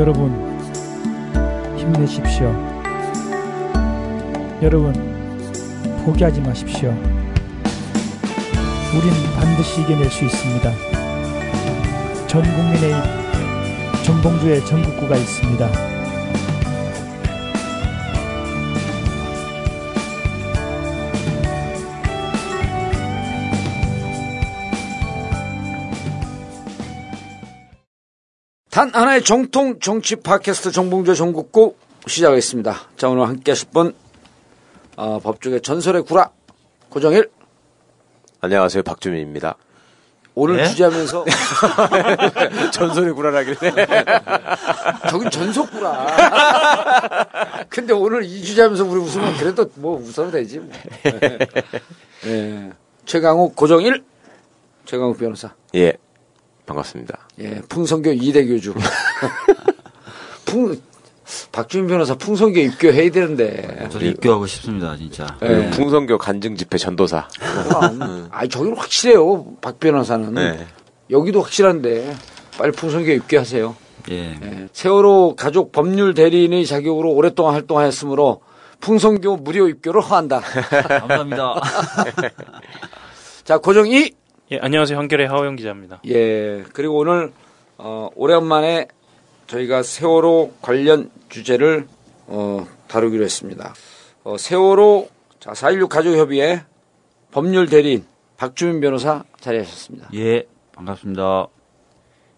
여러분 힘내십시오. 여러분 포기하지 마십시오. 우린 반드시 이겨낼 수 있습니다. 전 국민의 전봉주의 전국구가 있습니다. 단 하나의 정통 정치 팟캐스트 정봉주 전국구 시작하겠습니다. 자 오늘 함께 하실 분 어, 법조계 전설의 구라 고정일 안녕하세요 박주민입니다. 오늘 네? 주제하면서 전설의 구라라길래 저긴 전속구라. 근데 오늘 이 주제하면서 우리 웃으면 그래도 뭐 웃어도 되지. 뭐. 예. 최강욱 고정일 최강욱 변호사. 예 반갑습니다. 예, 풍성교 이대 교주. 풍 박주민 변호사 풍성교 입교해야 되는데. 저도 입교하고 싶습니다, 진짜. 예. 풍성교 간증 집회 전도사. 아, 저기는 확실해요. 박 변호사는. 네. 여기도 확실한데 빨리 풍성교 입교하세요. 예. 예. 세월호 가족 법률 대리인의 자격으로 오랫동안 활동하였으므로 풍성교 무료 입교를 허한다. 감사합니다. 자, 고정 이 예, 안녕하세요. 한결의 하호영 기자입니다. 예. 그리고 오늘 어, 오랜만에 저희가 세월호 관련 주제를 어, 다루기로 했습니다. 어, 세월호 자, 4.16 가족협의회 법률 대리인 박주민 변호사 자리하셨습니다. 예, 반갑습니다.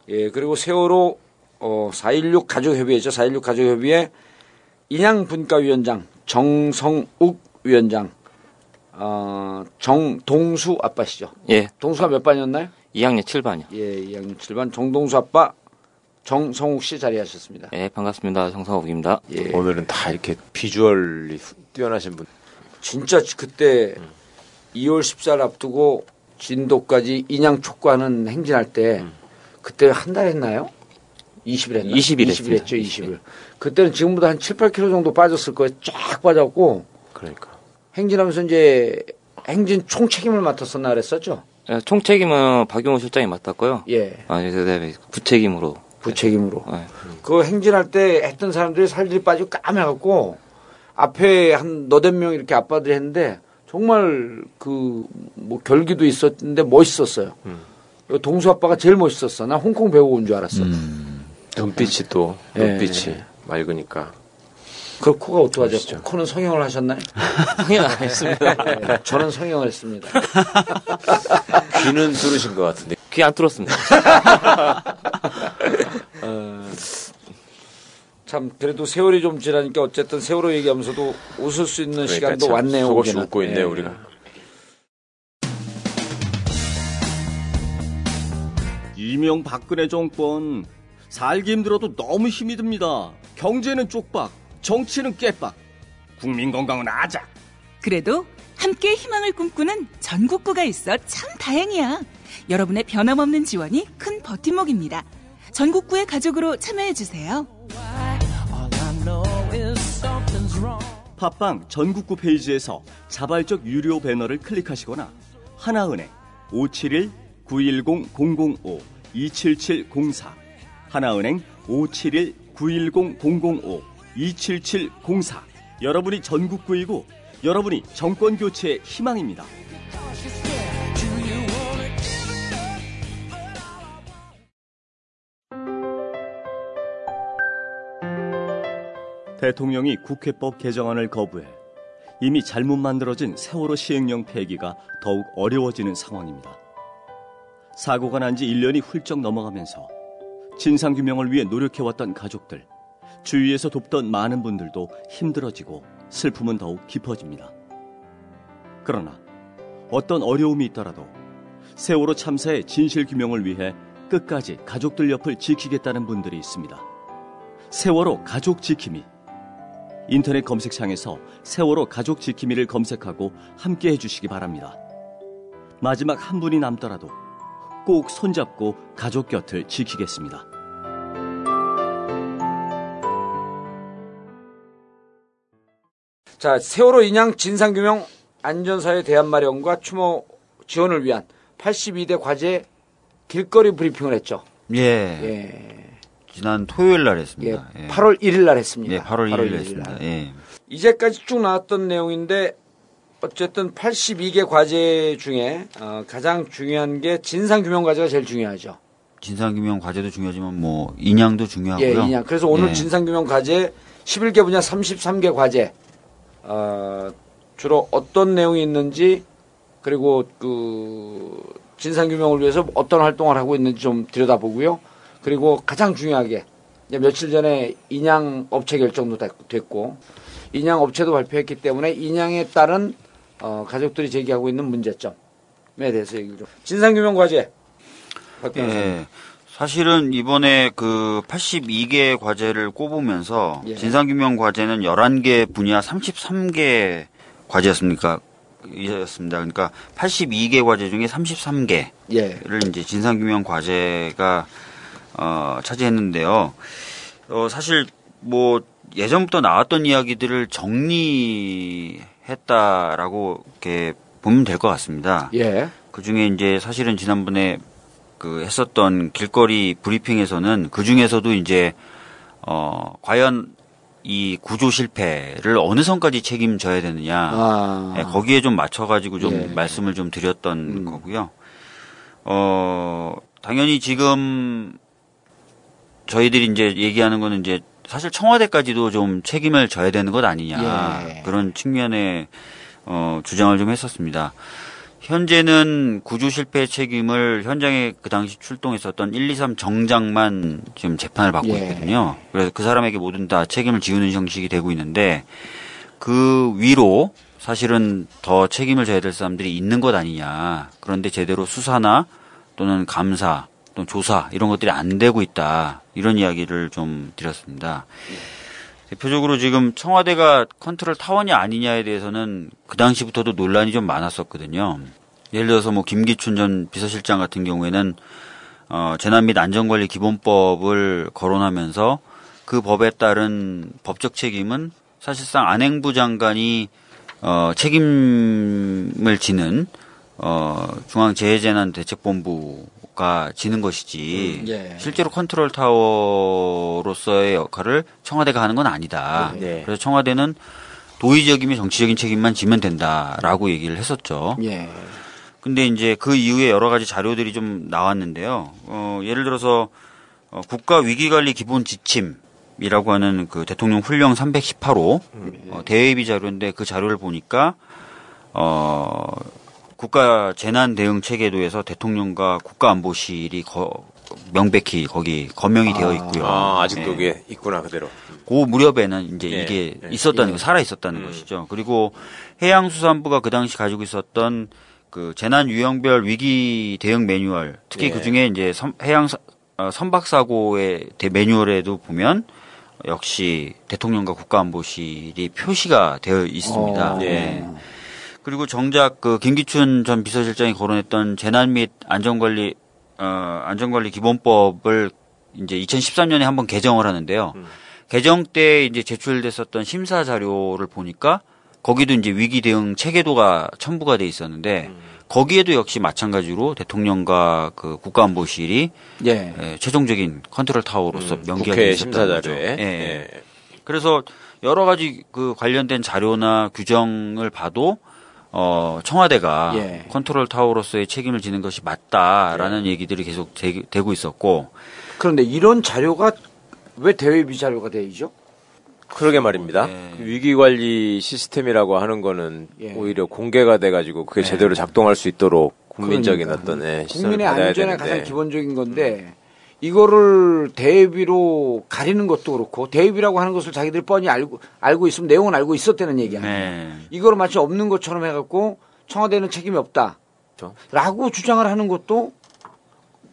예, 그리고 세월호 어, 4.16 가족협의회죠. 4.16 가족협의회 인양분과위원장 정성욱 위원장 어, 정 동수 아빠시죠. 예, 동수가 몇 반이었나요? 2학년 7반이요. 예, 2학년 7반 정동수 아빠 정성욱 씨 자리하셨습니다. 예, 반갑습니다. 정상욱입니다. 예. 오늘은 다 이렇게 비주얼이 뛰어나신 분. 진짜 그때 2월 14일 앞두고 진도까지 인양 촉구하는 행진할 때 그때 한 달 했나요? 20일 했나? 20일 20일 했습니다. 했죠, 20일. 그때는 지금보다 한 7, 8kg 정도 빠졌을 거예요. 쫙 빠졌고 그러니까 행진하면서 이제 행진 총 책임을 맡았었나 그랬었죠? 예, 총책임은 박용호 실장이 맡았고요. 예. 아, 그다음에 부책임으로. 부책임으로. 예. 그 행진할 때 했던 사람들이 살들이 빠지고 까매갖고 앞에 한 너댓 명 이렇게 아빠들이 했는데 정말 그 뭐 결기도 있었는데 멋있었어요. 그 동수 아빠가 제일 멋있었어. 나 홍콩 배우 온 줄 알았어. 눈빛이 또 예. 눈빛이 맑으니까. 그 코가 어떡하죠? 코는 성형을 하셨나요? 성형 안 했습니다. 예, 저는 성형을 했습니다. 귀는 뚫으신 것 같은데. 귀 안 뚫었습니다. 참 그래도 세월이 좀 지나니까 어쨌든 세월호 얘기하면서도 웃을 수 있는 그러니까 시간도 참 왔네요. 오기는. 웃고 있네요 예. 우리가. 이명 박근혜 정권 살기 힘들어도 너무 힘이 듭니다. 경제는 쪽박, 정치는 깨박, 국민 건강은 아작. 그래도 함께 희망을 꿈꾸는 전국구가 있어 참 다행이야. 여러분의 변함없는 지원이 큰 버팀목입니다. 전국구의 가족으로 참여해주세요. 팟빵 전국구 페이지에서 자발적 유료 배너를 클릭하시거나 하나은행 571-910-005-27704 하나은행 571-910-005-27704 여러분이 전국구이고 여러분이 정권 교체의 희망입니다. 대통령이 국회법 개정안을 거부해 이미 잘못 만들어진 세월호 시행령 폐기가 더욱 어려워지는 상황입니다. 사고가 난 지 1년이 훌쩍 넘어가면서 진상규명을 위해 노력해왔던 가족들, 주위에서 돕던 많은 분들도 힘들어지고 슬픔은 더욱 깊어집니다. 그러나 어떤 어려움이 있더라도 세월호 참사의 진실 규명을 위해 끝까지 가족들 옆을 지키겠다는 분들이 있습니다. 세월호 가족 지킴이 인터넷 검색창에서 세월호 가족 지킴이를 검색하고 함께 해주시기 바랍니다. 마지막 한 분이 남더라도 꼭 손잡고 가족 곁을 지키겠습니다. 자, 세월호 인양 진상규명 안전사회 대안 마련과 추모 지원을 위한 82대 과제 길거리 브리핑을 했죠. 예. 예. 지난 토요일 날 했습니다. 예, 8월 1일 날 했습니다. 예, 8월 1일 1일 했습니다. 날. 예. 이제까지 쭉 나왔던 내용인데 어쨌든 82개 과제 중에 어, 가장 중요한 게 진상규명 과제가 제일 중요하죠. 진상규명 과제도 중요하지만 뭐 인양도 중요하고요. 예, 인양. 그래서 오늘 예. 진상규명 과제 11개 분야 33개 과제 어, 주로 어떤 내용이 있는지 그리고 그 진상 규명을 위해서 어떤 활동을 하고 있는지 좀 들여다보고요. 그리고 가장 중요하게 며칠 전에 인양 업체 결정도 됐- 됐고 인양 업체도 발표했기 때문에 인양에 따른 어, 가족들이 제기하고 있는 문제점에 대해서 얘기를 좀. 진상 규명 과제. 박 변호사님. 예. 사실은 이번에 그 82개 과제를 꼽으면서 예. 진상규명 과제는 11개 분야 33개 과제였습니까? 이었습니다. 그러니까 82개 과제 중에 33개를 예. 이제 진상규명 과제가 어, 차지했는데요. 어, 사실 뭐 예전부터 나왔던 이야기들을 정리했다라고 이렇게 보면 될 것 같습니다. 예. 그 중에 이제 사실은 지난번에 그 했었던 길거리 브리핑에서는 그 중에서도 이제 어 과연 이 구조 실패를 어느 선까지 책임져야 되느냐 아. 예, 거기에 좀 맞춰가지고 좀 예. 말씀을 좀 드렸던 음. 거고요. 어 당연히 지금 저희들이 이제 얘기하는 거는 이제 사실 청와대까지도 좀 책임을 져야 되는 것 아니냐 예. 그런 측면의 어, 주장을 좀 했었습니다. 현재는 구조 실패 책임을 현장에 그 당시 출동했었던 1, 2, 3 정장만 지금 재판을 받고 예. 있거든요. 그래서 그 사람에게 모든 다 책임을 지우는 형식이 되고 있는데 그 위로 사실은 더 책임을 져야 될 사람들이 있는 것 아니냐. 그런데 제대로 수사나 또는 감사 또는 조사 이런 것들이 안 되고 있다. 이런 이야기를 좀 드렸습니다. 대표적으로 지금 청와대가 컨트롤 타원이 아니냐에 대해서는 그 당시부터도 논란이 좀 많았었거든요. 예를 들어서 뭐 김기춘 전 비서실장 같은 경우에는 어, 재난 및 안전관리 기본법을 거론하면서 그 법에 따른 법적 책임은 사실상 안행부 장관이 어, 책임을 지는 어, 중앙재해재난대책본부 가 지는 것이지 음, 예. 실제로 컨트롤 타워로서의 역할을 청와대가 하는 건 아니다. 네. 그래서 청와대는 도의적이며 정치적인 책임만 지면 된다라고 얘기를 했었죠. 예. 근데 이제 그 이후에 여러 가지 자료들이 좀 나왔는데요. 어, 예를 들어서 어, 국가 위기관리 기본 지침이라고 하는 그 대통령 훈령 318호 어, 대회비 자료인데 그 자료를 보니까 어, 국가 재난 대응 체계도에서 대통령과 국가안보실이 거- 명백히 거기 거명이 되어 있고요. 아, 아직도 예. 그게 있구나, 그대로. 그 무렵에는 이제 예, 이게 예, 있었다는 예. 거, 살아 있었다는 음. 것이죠. 그리고 해양수산부가 그 당시 가지고 있었던 그 재난 유형별 위기 대응 매뉴얼, 특히 예. 그 중에 이제 선- 해양 사- 어, 선박 사고의 대- 매뉴얼에도 보면 역시 대통령과 국가안보실이 표시가 되어 있습니다. 어, 예. 그리고 정작 그 김기춘 전 비서실장이 거론했던 재난 및 안전관리 어, 안전관리 기본법을 이제 2013년에 한번 개정을 하는데요. 개정 때 이제 제출됐었던 심사 자료를 보니까 거기도 이제 위기 대응 체계도가 첨부가 돼 있었는데 거기에도 역시 마찬가지로 대통령과 그 국가안보실이 예. 예, 최종적인 컨트롤 타워로서 음, 돼 국회 심사 거죠. 자료에. 예. 예. 그래서 여러 가지 그 관련된 자료나 규정을 봐도 어 청와대가 예. 컨트롤 타워로서의 책임을 지는 것이 맞다라는 얘기들이 계속 되, 되고 있었고 그런데 이런 자료가 왜 대외비 자료가 되죠? 그러게 말입니다. 예. 그 위기관리 시스템이라고 하는 거는 예. 오히려 공개가 돼가지고 그게 제대로 작동할 수 있도록 국민적인 그러니까. 어떤 예, 시선을 국민의 받아야 안전에 되는데. 가장 기본적인 건데 이거를 대비로 가리는 것도 그렇고 대비라고 하는 것을 자기들이 뻔히 알고 알고 있으면 내용은 알고 있었다는 얘기야. 네. 이거를 마치 없는 것처럼 해갖고 청와대는 책임이 없다. 그렇죠. 라고 주장을 하는 것도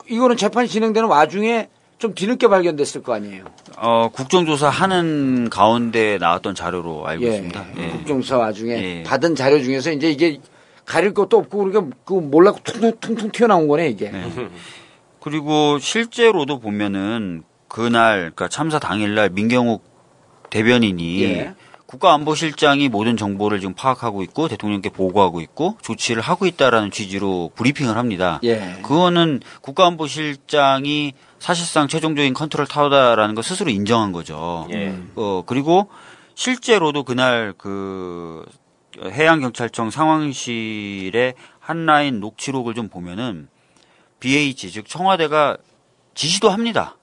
이거는 재판이 진행되는 와중에 좀 뒤늦게 발견됐을 거 아니에요. 어 국정조사 하는 가운데 나왔던 자료로 알고 예. 있습니다. 예. 국정조사 와중에 예. 받은 자료 중에서 이제 이게 가릴 것도 없고 우리가 그 몰라고 퉁퉁, 퉁퉁 튀어나온 거네 이게. 네. 그리고 실제로도 보면은 그날 그러니까 참사 당일날 민경욱 대변인이 예. 국가안보실장이 모든 정보를 지금 파악하고 있고 대통령께 보고하고 있고 조치를 하고 있다라는 취지로 브리핑을 합니다. 예. 그거는 국가안보실장이 사실상 최종적인 컨트롤 타워다라는 걸 스스로 인정한 거죠. 예. 어, 그리고 실제로도 그날 그 해양경찰청 상황실의 핫라인 녹취록을 좀 보면은 BH 즉 청와대가 지시도 합니다.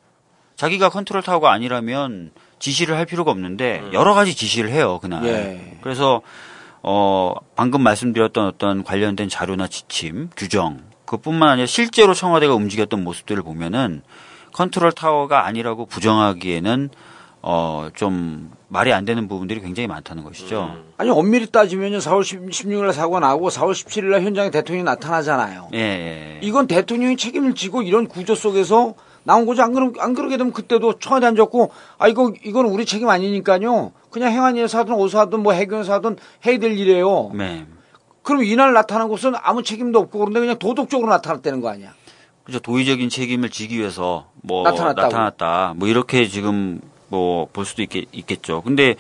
자기가 컨트롤 타워가 아니라면 지시를 할 필요가 없는데 여러 가지 지시를 해요 그날. 예. 그래서 어 방금 말씀드렸던 어떤 관련된 자료나 지침, 규정 그뿐만 아니라 실제로 청와대가 움직였던 모습들을 보면은 컨트롤 타워가 아니라고 부정하기에는 어 좀 말이 안 되는 부분들이 굉장히 많다는 것이죠. 아니 엄밀히 따지면요 4월 16일 날 사고가 나고 4월 17일 날 현장에 대통령이 나타나잖아요. 예, 예. 이건 대통령이 책임을 지고 이런 구조 속에서 나온 거죠. 안 그러 안 그러게 되면 그때도 청와대 앉았고 아 이거 이건 우리 책임 아니니까요. 그냥 행안위에서 하든 어디서 하든 뭐 해경에서 하든 해야 될 일이에요. 네. 그럼 이날 나타난 것은 아무 책임도 없고 그런데 그냥 도덕적으로 나타났다는 거 아니야. 그죠 도의적인 책임을 지기 위해서 뭐 나타났다고. 나타났다. 뭐 이렇게 지금 뭐 볼 수도 있겠, 있겠죠. 근데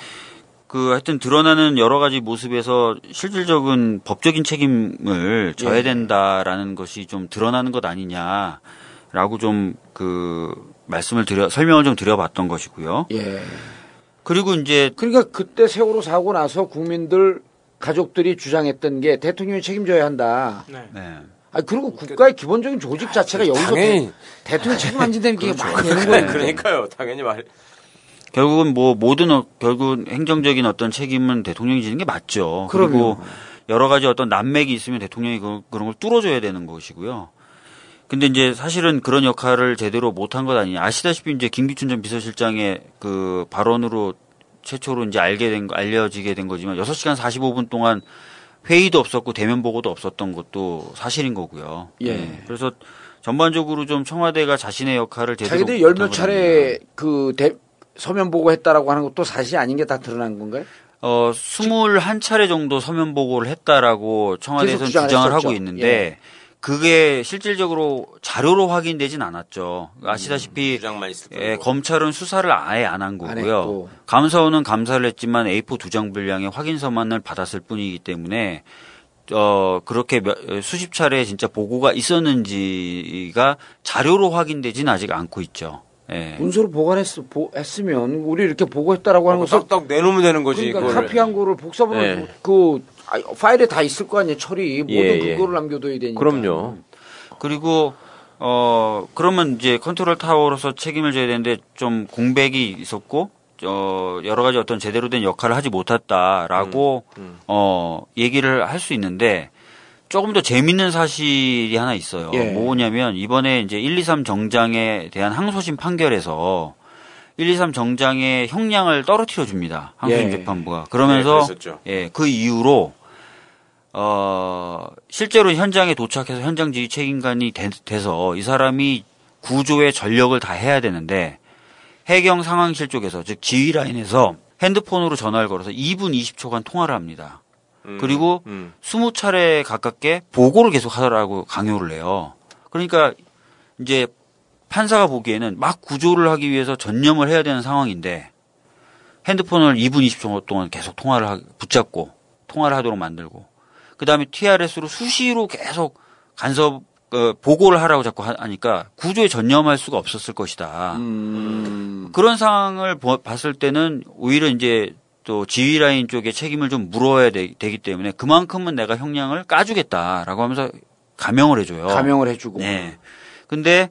그 하여튼 드러나는 여러 가지 모습에서 실질적인 법적인 책임을 져야 예. 된다라는 것이 좀 드러나는 것 아니냐라고 좀 그 말씀을 드려 설명을 좀 드려봤던 것이고요. 예. 그리고 이제 그러니까 그때 세월호 사고 나서 국민들 가족들이 주장했던 게 대통령이 책임져야 한다. 네. 네. 아 그리고 국가의 기본적인 조직 자체가 여기서 당연히. 대, 통령 책임 안 진다는 게 그렇죠. 말이 되는 거예요. 그러니까요. 당연히 말. 결국은 뭐 모든 어- 결국은 행정적인 어떤 책임은 대통령이 지는 게 맞죠. 그리고 그럼요. 여러 가지 어떤 난맥이 있으면 대통령이 그, 그런 걸 뚫어줘야 되는 것이고요. 근데 이제 사실은 그런 역할을 제대로 못한 것 아니냐. 아시다시피 이제 김기춘 전 비서실장의 그 발언으로 최초로 이제 알게 된, 거- 알려지게 된 거지만 6시간 45분 동안 회의도 없었고 대면 보고도 없었던 것도 사실인 거고요. 예. 네. 그래서 전반적으로 좀 청와대가 자신의 역할을 제대로 자기들이 열몇것 차례 그 대, 서면 보고했다라고 하는 것도 사실이 아닌 게 다 드러난 건가요? 어, 21차례 정도 서면 보고를 했다라고 청와대에서는 주장을 했었죠. 하고 있는데 예. 그게 실질적으로 자료로 확인되진 않았죠. 아시다시피 있을 예. 검찰은 수사를 아예 안한안 거고요. 했고. 감사원은 감사를 했지만 A4 두 장 분량의 확인서만을 받았을 뿐이기 때문에 어 그렇게 몇- 수십 차례 진짜 보고가 있었는지가 자료로 확인되진 아직 않고 있죠. 예. 문서로 보관했 보, 했으면 우리 이렇게 보고했다라고 하는 것을 딱딱 내놓으면 되는 거지. 그러니까. 카피한 거를 복사본을 예. 그 아, 파일에 다 있을 거 아니에요 처리 모든 예, 예. 그거를 남겨둬야 되니까 그럼요. 그리고 어 그러면 이제 컨트롤 타워로서 책임을 져야 되는데 좀 공백이 있었고 어 여러 가지 어떤 제대로 된 역할을 하지 못했다라고 음, 어 얘기를 할 수 있는데 조금 더 재밌는 사실이 하나 있어요. 예. 뭐냐면 이번에 이제 1, 2, 3 정장에 대한 항소심 판결에서 1, 2, 3 정장의 형량을 떨어뜨려 줍니다. 항소심 예. 재판부가. 그러면서 네, 그랬었죠. 예, 그 이후로 어 실제로 현장에 도착해서 현장 지휘 책임관이 돼, 돼서 이 사람이 구조의 전력을 다 해야 되는데 해경 상황실 쪽에서 즉 지휘 라인에서 핸드폰으로 전화를 걸어서 2분 20초간 통화를 합니다. 음, 그리고 음. 20차례 가깝게 보고를 계속 하더라고 강요를 해요. 그러니까 이제 판사가 보기에는 막 구조를 하기 위해서 전념을 해야 되는 상황인데 핸드폰을 2분 20초 동안 계속 통화를 하, 붙잡고 통화를 하도록 만들고 그다음에 TRS로 수시로 계속 간섭 어, 보고를 하라고 자꾸 하- 하니까 구조에 전념할 수가 없었을 것이다. 음, 그런 상황을 보- 봤을 때는 오히려 이제 또 지휘 라인 쪽에 책임을 좀 물어야 되, 기 때문에 그만큼은 내가 형량을 까주겠다라고 하면서 감형을 해줘요. 감형을 해주고 네. 근데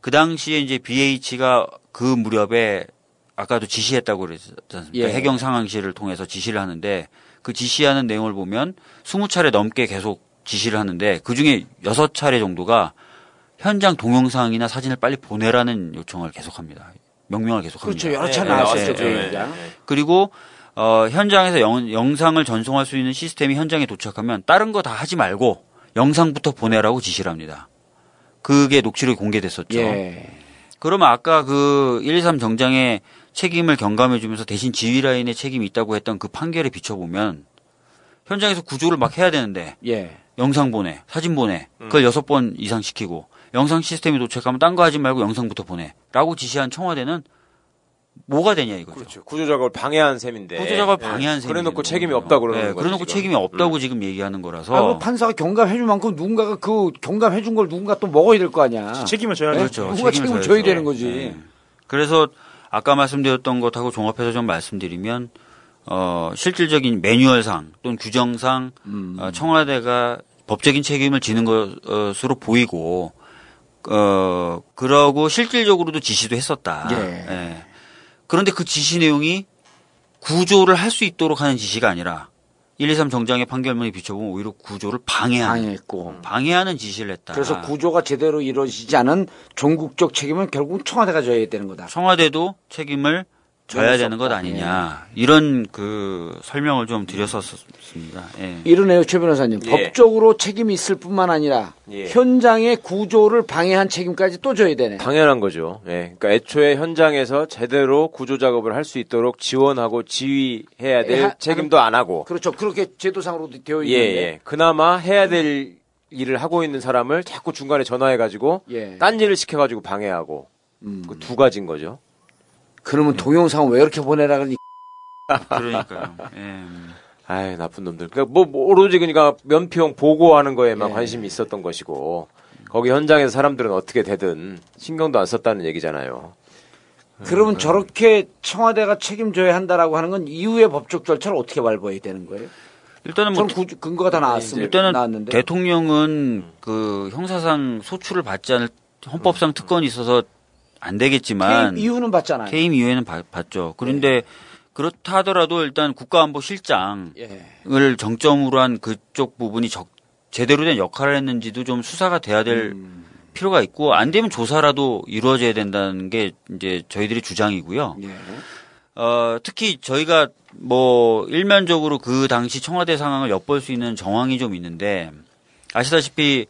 그 당시에 이제 BH가 그 무렵에 아까도 지시했다고 그랬지 않습니까? 예. 해경 상황실을 통해서 지시를 하는데 그 지시하는 내용을 보면 20차례 넘게 계속 지시를 하는데 그 중에 6차례 정도가 현장 동영상이나 사진을 빨리 보내라는 요청을 계속합니다. 명령을 계속합니다. 그렇죠 여러 네, 차례 네, 나왔었죠 네, 그리고 어, 현장에서 영, 영상을 전송할 수 있는 시스템이 현장에 도착하면 다른 거 다 하지 말고 영상부터 보내라고 지시를 합니다. 그게 녹취록이 공개됐었죠. 예. 그러면 아까 그 1, 2, 3 정장의 책임을 경감해 주면서 대신 지휘 라인의 책임이 있다고 했던 그 판결에 비춰 보면 현장에서 구조를 막 해야 되는데 예. 영상 보내, 사진 보내. 그걸 여섯 번 이상 시키고 영상 시스템이 도착하면 딴 거 하지 말고 영상부터 보내. 라고 지시한 청와대는 뭐가 되냐 이거죠. 그렇죠. 구조 작업을 방해한 셈인데. 구조 작업을 예. 방해한 셈이 그래놓고 책임이. 없다 그러는 네, 거죠. 그래놓고 지금. 책임이 없다고 지금 얘기하는 거라서. 아, 그 판사가 경감해줄 만큼 누군가가 그 경감해준 걸 누군가 또 먹어야 될 거 아니야. 책임을 져야 네? 되죠. 그렇죠. 누군가 책임을 져야죠. 져야 되는 거지. 네. 그래서 아까 말씀드렸던 것하고 종합해서 좀 말씀드리면 어, 실질적인 매뉴얼상 또는 규정상 음. 어, 청와대가 법적인 책임을 지는 것으로 보이고 어 그러고 실질적으로도 지시도 했었다. 예. 그런데 그 지시 내용이 구조를 할 수 있도록 하는 지시가 아니라 1, 2, 3 정장의 판결문에 비춰보면 오히려 구조를 방해하는 방해했고. 방해하는 지시를 했다. 그래서 구조가 제대로 이루어지지 않은 전국적 책임은 결국 청와대가 져야 되는 거다. 청와대도 책임을 져야 되는 것. 아니냐 이런 그 설명을 좀 드렸었습니다. 예. 이러네요, 최 변호사님. 예. 법적으로 책임이 있을 뿐만 아니라 예. 현장의 구조를 방해한 책임까지 또 져야 되네. 당연한 거죠. 예. 그러니까 애초에 현장에서 제대로 구조 작업을 할 수 있도록 지원하고 지휘해야 될 예, 하- 책임도 안 하고. 그렇죠. 그렇게 제도상으로도 되어 예, 있는데. 예. 그나마 해야 될 일을 하고 있는 사람을 자꾸 중간에 전화해 가지고 예. 딴 일을 시켜 가지고 방해하고 음. 그두 가지인 거죠. 그러면 동영상 왜 이렇게 보내라 그러니? 그러니까요. 예. 아이 나쁜 놈들. 그러니까 뭐, 뭐 오로지 그러니까 면피용 보고하는 거에만 예. 관심이 있었던 것이고 거기 현장에서 사람들은 어떻게 되든 신경도 안 썼다는 얘기잖아요. 그러면 저렇게 청와대가 책임져야 한다라고 하는 건 이후의 법적 절차를 어떻게 밟아야 되는 거예요? 일단은 뭐 구- 근거가 다 나왔습니다. 일단은 나왔는데. 대통령은 그 형사상 소추를 받지 않을 헌법상 특권이 있어서 안 되겠지만 퇴임 이유는 받잖아요. 퇴임 이후에는 받, 받죠. 그런데 그렇다 하더라도 일단 국가안보실장을 예. 정점으로 한 그쪽 부분이 적, 제대로 된 역할을 했는지도 좀 수사가 돼야 될 음. 필요가 있고 안 되면 조사라도 이루어져야 된다는 게 이제 저희들의 주장이고요. 예. 어, 특히 저희가 뭐 일면적으로 그 당시 청와대 상황을 엿볼 수 있는 정황이 좀 있는데 아시다시피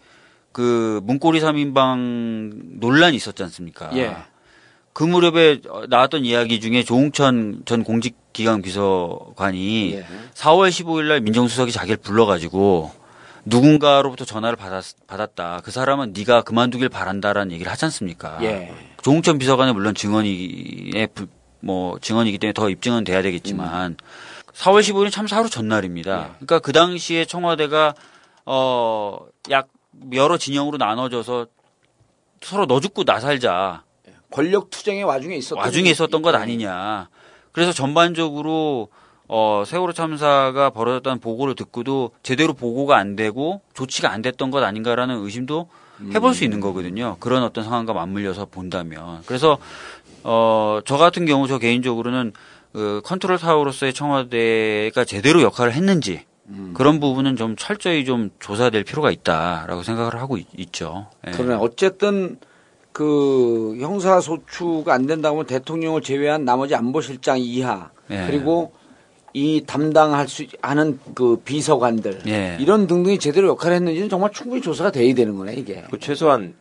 그 문고리 3인방 논란이 있었지 않습니까? 예. 그 무렵에 나왔던 이야기 중에 조홍천 전 공직기강 비서관이 예. 4월 15일 날 민정수석이 자기를 불러가지고 누군가로부터 전화를 받았, 받았다. 그 사람은 네가 그만두길 바란다라는 얘기를 하지 않습니까? 예. 조홍천 비서관은 물론 증언이에 부- 뭐 증언이기 때문에 더 입증은 돼야 되겠지만 4월 15일은 참 하루 전날입니다. 그러니까 그 당시에 청와대가 어약 여러 진영으로 나눠져서 서로 너 죽고 나 살자 권력 투쟁의 와중에 있었던 와중에 있었던 것 예. 아니냐. 그래서 전반적으로 어, 세월호 참사가 벌어졌다는 보고를 듣고도 제대로 보고가 안 되고 조치가 안 됐던 것 아닌가라는 의심도 해볼 수 있는 거거든요. 그런 어떤 상황과 맞물려서 본다면. 그래서 어, 저 같은 경우 저 개인적으로는 그 컨트롤 타워로서의 청와대가 제대로 역할을 했는지 그런 부분은 좀 철저히 좀 조사될 필요가 있다라고 생각을 하고 있, 죠 예. 그러나 어쨌든 그 형사 소추가 안 된다고 하면 대통령을 제외한 나머지 안보실장 이하 예. 그리고 이 담당할 수 하는 그 비서관들 예. 이런 등등이 제대로 역할을 했는지는 정말 충분히 조사가 돼야 되는 거네 이게. 그 최소한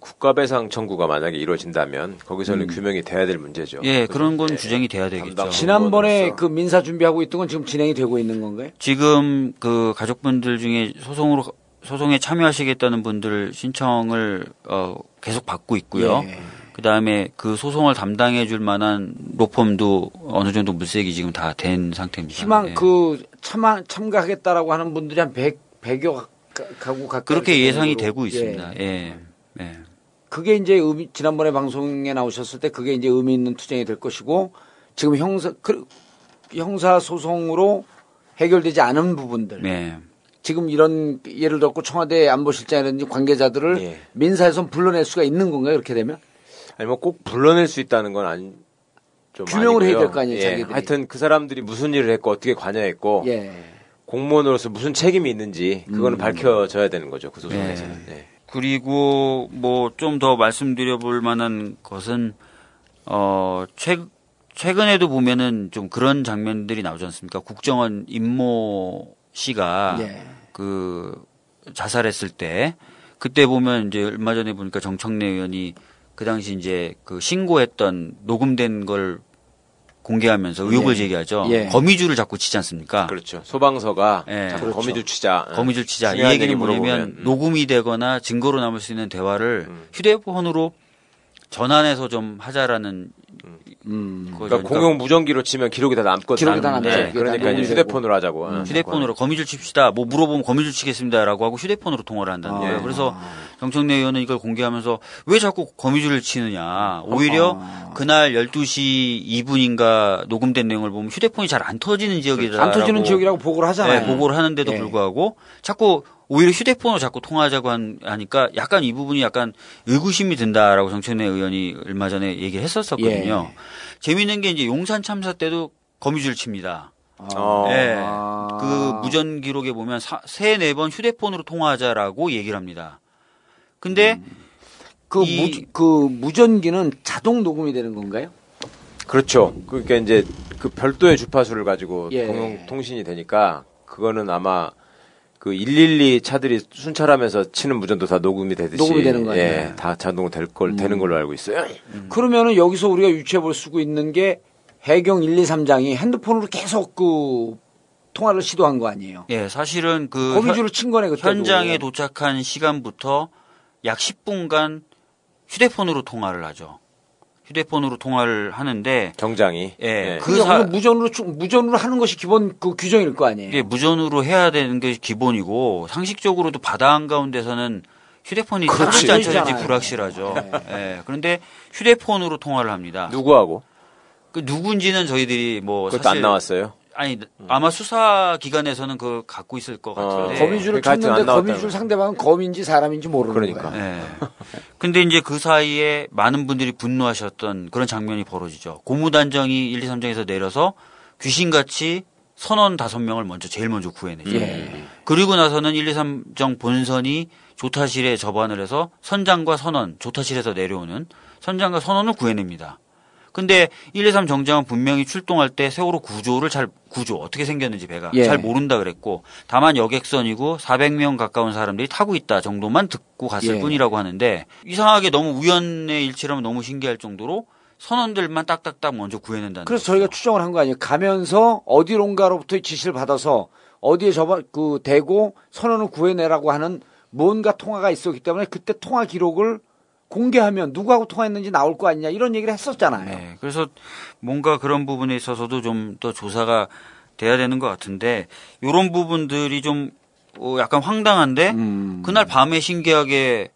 국가배상 청구가 만약에 이루어진다면 거기서는 음. 규명이 돼야 될 문제죠. 예, 그런 건 예. 주쟁이 돼야 되겠죠. 지난번에. 그 민사 준비하고 있던 건 지금 진행이 되고 있는 건가요? 지금 그 가족분들 중에 소송으로 소송에 참여하시겠다는 분들 신청을 어 계속 받고 있고요. 예. 그다음에 그 소송을 담당해 줄 만한 로펌도 어느 정도 물색이 지금 다 된 상태입니다. 희망 예. 그 참아, 참가하겠다라고 하는 분들이 한 100, 100여 가- 가구 가까이 그렇게 될 예상이 정도로. 되고 예. 있습니다. 예. 예. 그게 이제 의미, 지난번에 방송에 나오셨을 때 그게 이제 의미 있는 투쟁이 될 것이고 지금 형사 그, 형사 소송으로 해결되지 않은 부분들 네. 지금 이런 예를 들었고 청와대 안보실장이라든지 관계자들을 예. 민사에선 불러낼 수가 있는 건가요? 이렇게 되면 아니 뭐 꼭 불러낼 수 있다는 건 아니 좀 규명을 해야 아니고요. 될거 아니에요, 예. 하여튼 그 사람들이 무슨 일을 했고 어떻게 관여했고 예. 공무원으로서 무슨 책임이 있는지 그거는 음. 밝혀져야 되는 거죠 그 소송에서는. 네. 예. 그리고 뭐 좀 더 말씀드려 볼 만한 것은 어 최, 최근에도 보면은 좀 그런 장면들이 나오지 않습니까? 국정원 임모 씨가 예. 그 자살했을 때 그때 보면 이제 얼마 전에 보니까 정청래 의원이 그 당시 이제 그 신고했던 녹음된 걸 공개하면서 의혹을 예. 제기하죠. 예. 거미줄을 자꾸 치지 않습니까? 그렇죠. 소방서가 예. 자꾸 그렇죠. 거미줄 치자. 거미줄 치자. 이 얘기는 얘기 뭐냐면 음. 녹음이 되거나 증거로 남을 수 있는 대화를 음. 휴대폰으로 전환해서 좀 하자라는 음. 그거죠. 그러니까 공용 무전기로 치면 기록이 다 남거든. 기록이 다 남죠. 네, 그러니까 이제 휴대폰으로 하자고. 응. 휴대폰으로 거미줄 칩시다. 뭐 물어보면 거미줄 치겠습니다라고 하고 휴대폰으로 통화를 한다는 거예요. 아. 그래서 정청래 의원은 이걸 공개하면서 왜 자꾸 거미줄을 치느냐. 오히려 아. 그날 12시 2분인가 녹음된 내용을 보면 휴대폰이 잘 안 터지는 지역이다. 안 터지는 지역이라고 보고를 하잖아요. 네, 보고를 하는데도 예. 불구하고 자꾸 오히려 휴대폰으로 자꾸 통화하자고 한- 하니까 약간 이 부분이 약간 의구심이 든다라고 정청래 의원이 얼마 전에 얘기를 했었었거든요. 예. 재미있는 게 이제 용산 참사 때도 거미줄 칩니다. 어. 예. 아. 그 무전 기록에 보면 사- 세네 번 휴대폰으로 통화하자라고 얘기를 합니다. 근데 그, 이- 무, 그 무전기는 자동 녹음이 되는 건가요? 그렇죠. 그러니까 이제 그 별도의 주파수를 가지고 예. 공용 통신이 되니까 그거는 아마 그 112 차들이 순찰하면서 치는 무전도 다 녹음이 되듯이 녹음이 되는 거 예, 아니에요? 다 자동 될걸 음. 되는 걸로 알고 있어요. 그러면은 여기서 우리가 유추해 볼수 있는 게 해경 1, 2, 3장이 핸드폰으로 계속 그 통화를 시도한 거 아니에요? 예, 사실은 그 거미줄을 친 거네 그때. 현장에 도착한 시간부터 약 10분간 휴대폰으로 통화를 하죠. 휴대폰으로 통화를 하는데 경장이. 예, 그그 사- 무전으로 추- 무전으로 하는 것이 기본 그 규정일 거 아니에요? 이게 무전으로 해야 되는 게 기본이고 상식적으로도 바다 한 가운데서는 휴대폰이 그렇지. 터질지 안 터지잖아요. 불확실하죠. 네. 예, 그런데 휴대폰으로 통화를 합니다. 누구하고? 그 누군지는 저희들이 뭐 그것도 사실 안 나왔어요. 아니 아마 수사 기관에서는 그 갖고 있을 것 어, 같은데. 거미줄을 그 하여튼 쳤는데 거미줄 상대방은 거미인지 사람인지 모르는 그러니까. 거예요. 예. 근데 이제 그 사이에 많은 분들이 분노하셨던 그런 장면이 벌어지죠. 고무단정이 1, 2, 3장에서 내려서 귀신같이 선원 다섯 명을 먼저 제일 먼저 구해내죠. 예. 그리고 나서는 1, 2, 3정 본선이 조타실에 접안을 해서 선장과 선원, 조타실에서 내려오는 선장과 선원을 구해냅니다. 근데 1, 2, 3 정장은 분명히 출동할 때 세월호 구조를 잘 구조 어떻게 생겼는지 배가 예. 잘 모른다 그랬고 다만 여객선이고 400명 가까운 사람들이 타고 있다 정도만 듣고 갔을 예. 뿐이라고 하는데 이상하게 너무 우연의 일치라면 너무 신기할 정도로 선원들만 딱딱딱 먼저 구해낸다는 그래서. 저희가 추정을 한 거 아니에요. 가면서 어디론가로부터 지시를 받아서 어디에 접어 그 대고 선원을 구해내라고 하는 뭔가 통화가 있었기 때문에 그때 통화 기록을 공개하면 누구하고 통화했는지 나올 거 아니냐 이런 얘기를 했었잖아요. 네, 그래서 뭔가 그런 부분에 있어서도 좀 더 조사가 돼야 되는 것 같은데 이런 부분들이 좀 어, 약간 황당한데 음. 그날 밤에 신기하게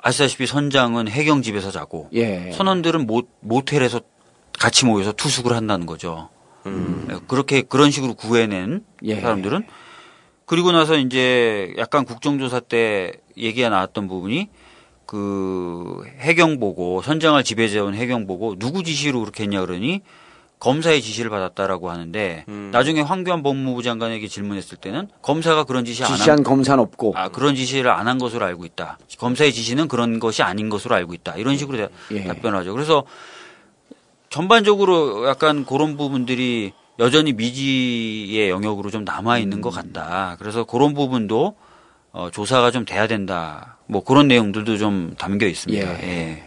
아시다시피 선장은 해경 집에서 자고 예. 선원들은 모, 모텔에서 같이 모여서 투숙을 한다는 거죠. 네, 그렇게 그런 식으로 구해낸 예. 사람들은 그리고 나서 이제 약간 국정조사 때 얘기가 나왔던 부분이 그 해경 보고 선장을 지배해온 해경 보고 누구 지시로 그렇게 했냐 그러니 검사의 지시를 받았다라고 하는데 음. 나중에 황교안 법무부 장관에게 질문했을 때는 검사가 그런 지시 안 한, 지시한 검사는 없고. 아, 그런 지시를 안 한 것으로 알고 있다. 검사의 지시는 그런 것이 아닌 것으로 알고 있다. 이런 식으로 대- 예. 답변하죠. 그래서 전반적으로 약간 그런 부분들이 여전히 미지의 영역으로 좀 남아 있는 것 같다. 그래서 그런 부분도 어, 조사가 좀 돼야 된다. 뭐 그런 내용들도 좀 담겨 있습니다. 예. 예.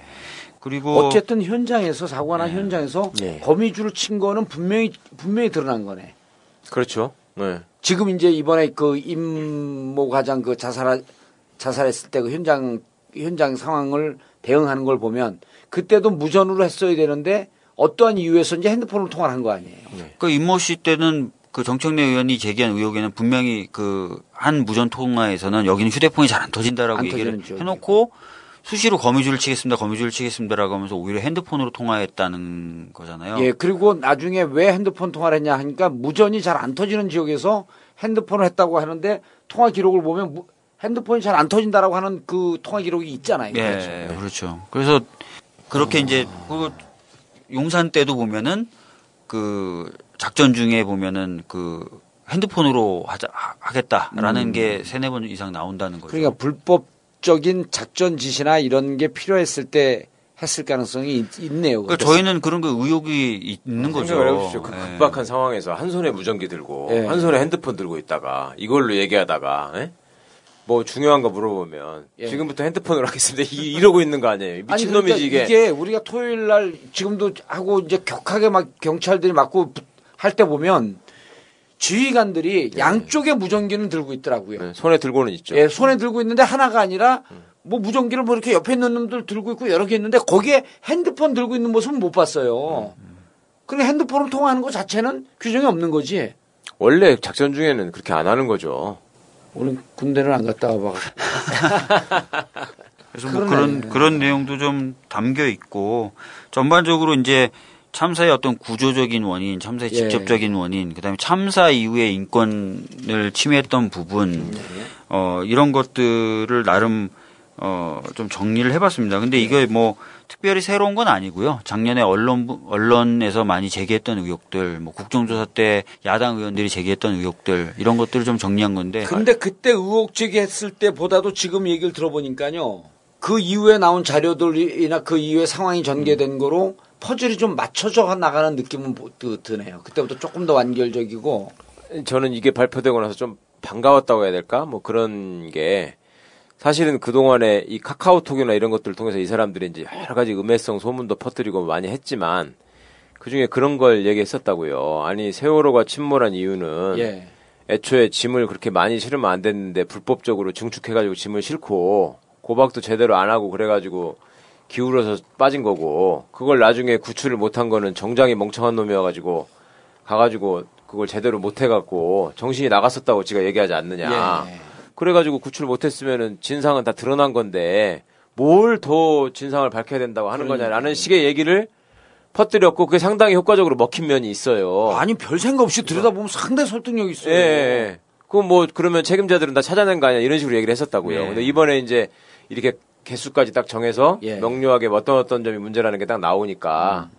그리고 어쨌든 현장에서 사고가 난 현장에서 예. 거미줄을 친 거는 분명히 분명히 드러난 거네. 그렇죠. 네. 지금 이제 이번에 그 임모 과장 그 자살 자살했을 때 그 현장 현장 상황을 대응하는 걸 보면 그때도 무전으로 했어야 되는데 어떠한 이유에서인지 핸드폰으로 통화를 한 거 아니에요. 그 임모 씨 때는 그 정청래 의원이 제기한 의혹에는 분명히 그 한 무전 통화에서는 여기는 휴대폰이 잘 안 터진다라고 안 얘기를. 해놓고 수시로 거미줄을 치겠습니다, 거미줄을 치겠습니다라고 하면서 오히려 핸드폰으로 통화했다는 거잖아요. 예, 그리고 나중에 왜 핸드폰 통화를 했냐 하니까 무전이 잘 안 터지는 지역에서 핸드폰을 했다고 하는데 통화 기록을 보면 무- 핸드폰이 잘 안 터진다라고 하는 그 통화 기록이 있잖아요. 예, 그렇죠. 그래서 그렇게 이제 그 용산 때도 보면은 그 작전 중에 보면은 그 핸드폰으로 하자 하- 하겠다라는 게 세네 번 이상 나온다는 거죠. 음. 그러니까 불법적인 작전 지시나 이런 게 필요했을 때 했을 가능성이 있, 있네요. 그러니까 저희는 그런 그 의혹이 있는 거죠. 해보십시오. 그 예. 급박한 상황에서 한 손에 무전기 들고 예. 한 손에 핸드폰 들고 있다가 이걸로 얘기하다가 예? 뭐 중요한 거 물어보면 예. 지금부터 핸드폰으로 하겠습니다. 이, 이러고 있는 거 아니에요? 아니, 미친 그러니까 놈이지 이게. 이게 우리가 토요일 날 지금도 하고 이제 격하게 막 경찰들이 맞고 할 때 보면 지휘관들이 양쪽에 무전기는 들고 있더라고요. 예, 손에 들고는 있죠. 예, 손에 들고 있는데 하나가 아니라 뭐 무전기를 뭐 이렇게 옆에 있는 놈들 들고 있고 여러 개 있는데 거기에 핸드폰 들고 있는 모습은 못 봤어요. 근데 핸드폰으로 통화하는 것 자체는 규정이 없는 거지. 원래 작전 중에는 그렇게 안 하는 거죠. 오늘 군대를 안 갔다 와봐. 그래서 뭐. 그런 그런 내용도 좀 담겨 있고 전반적으로 이제 참사의 어떤 구조적인 원인, 참사의 예. 직접적인 원인, 그다음에 참사 이후에 인권을 침해했던 부분, 어 이런 것들을 나름 어좀 정리를 해봤습니다. 근데 이게 뭐 특별히 새로운 건 아니고요. 작년에 언론 언론에서 많이 제기했던 의혹들, 뭐 국정조사 때 야당 의원들이 제기했던 의혹들 이런 것들을 좀 정리한 건데. 근데 그때 의혹 제기했을 때보다도 지금 얘기를 들어보니까요. 그 이후에 나온 자료들이나 그 이후에 상황이 전개된 거로 퍼즐이 좀 맞춰져 나가는 느낌은 드네요. 그때부터 조금 더 완결적이고. 저는 이게 발표되고 나서 좀 반가웠다고 해야 될까? 뭐 그런 게 사실은 그동안에 이 카카오톡이나 이런 것들을 통해서 이 사람들이 이제 여러 가지 음해성 소문도 퍼뜨리고 많이 했지만 그 중에 그런 걸 얘기했었다고요. 아니 세월호가 침몰한 이유는 예. 애초에 짐을 그렇게 많이 실으면 안 됐는데 불법적으로 증축해가지고 짐을 싣고 고박도 제대로 안 하고 그래가지고 기울어서 빠진 거고 그걸 나중에 구출을 못한 거는 정장이 멍청한 놈이어가지고 가가지고 그걸 제대로 못 해갖고 정신이 나갔었다고 지가 얘기하지 않느냐. 예. 그래가지고 구출 못했으면은 진상은 다 드러난 건데 뭘 더 진상을 밝혀야 된다고 하는 거냐라는 식의 얘기를 퍼뜨렸고 그게 상당히 효과적으로 먹힌 면이 있어요. 아니 별 생각 없이 들여다보면 상당히 설득력 있어요. 예, 예, 예. 그럼 뭐 그러면 책임자들은 다 찾아낸 거 아니야 이런 식으로 얘기를 했었다고요. 네. 근데 이번에 이제 이렇게 개수까지 딱 정해서 예. 명료하게 어떤 어떤 점이 문제라는 게 딱 나오니까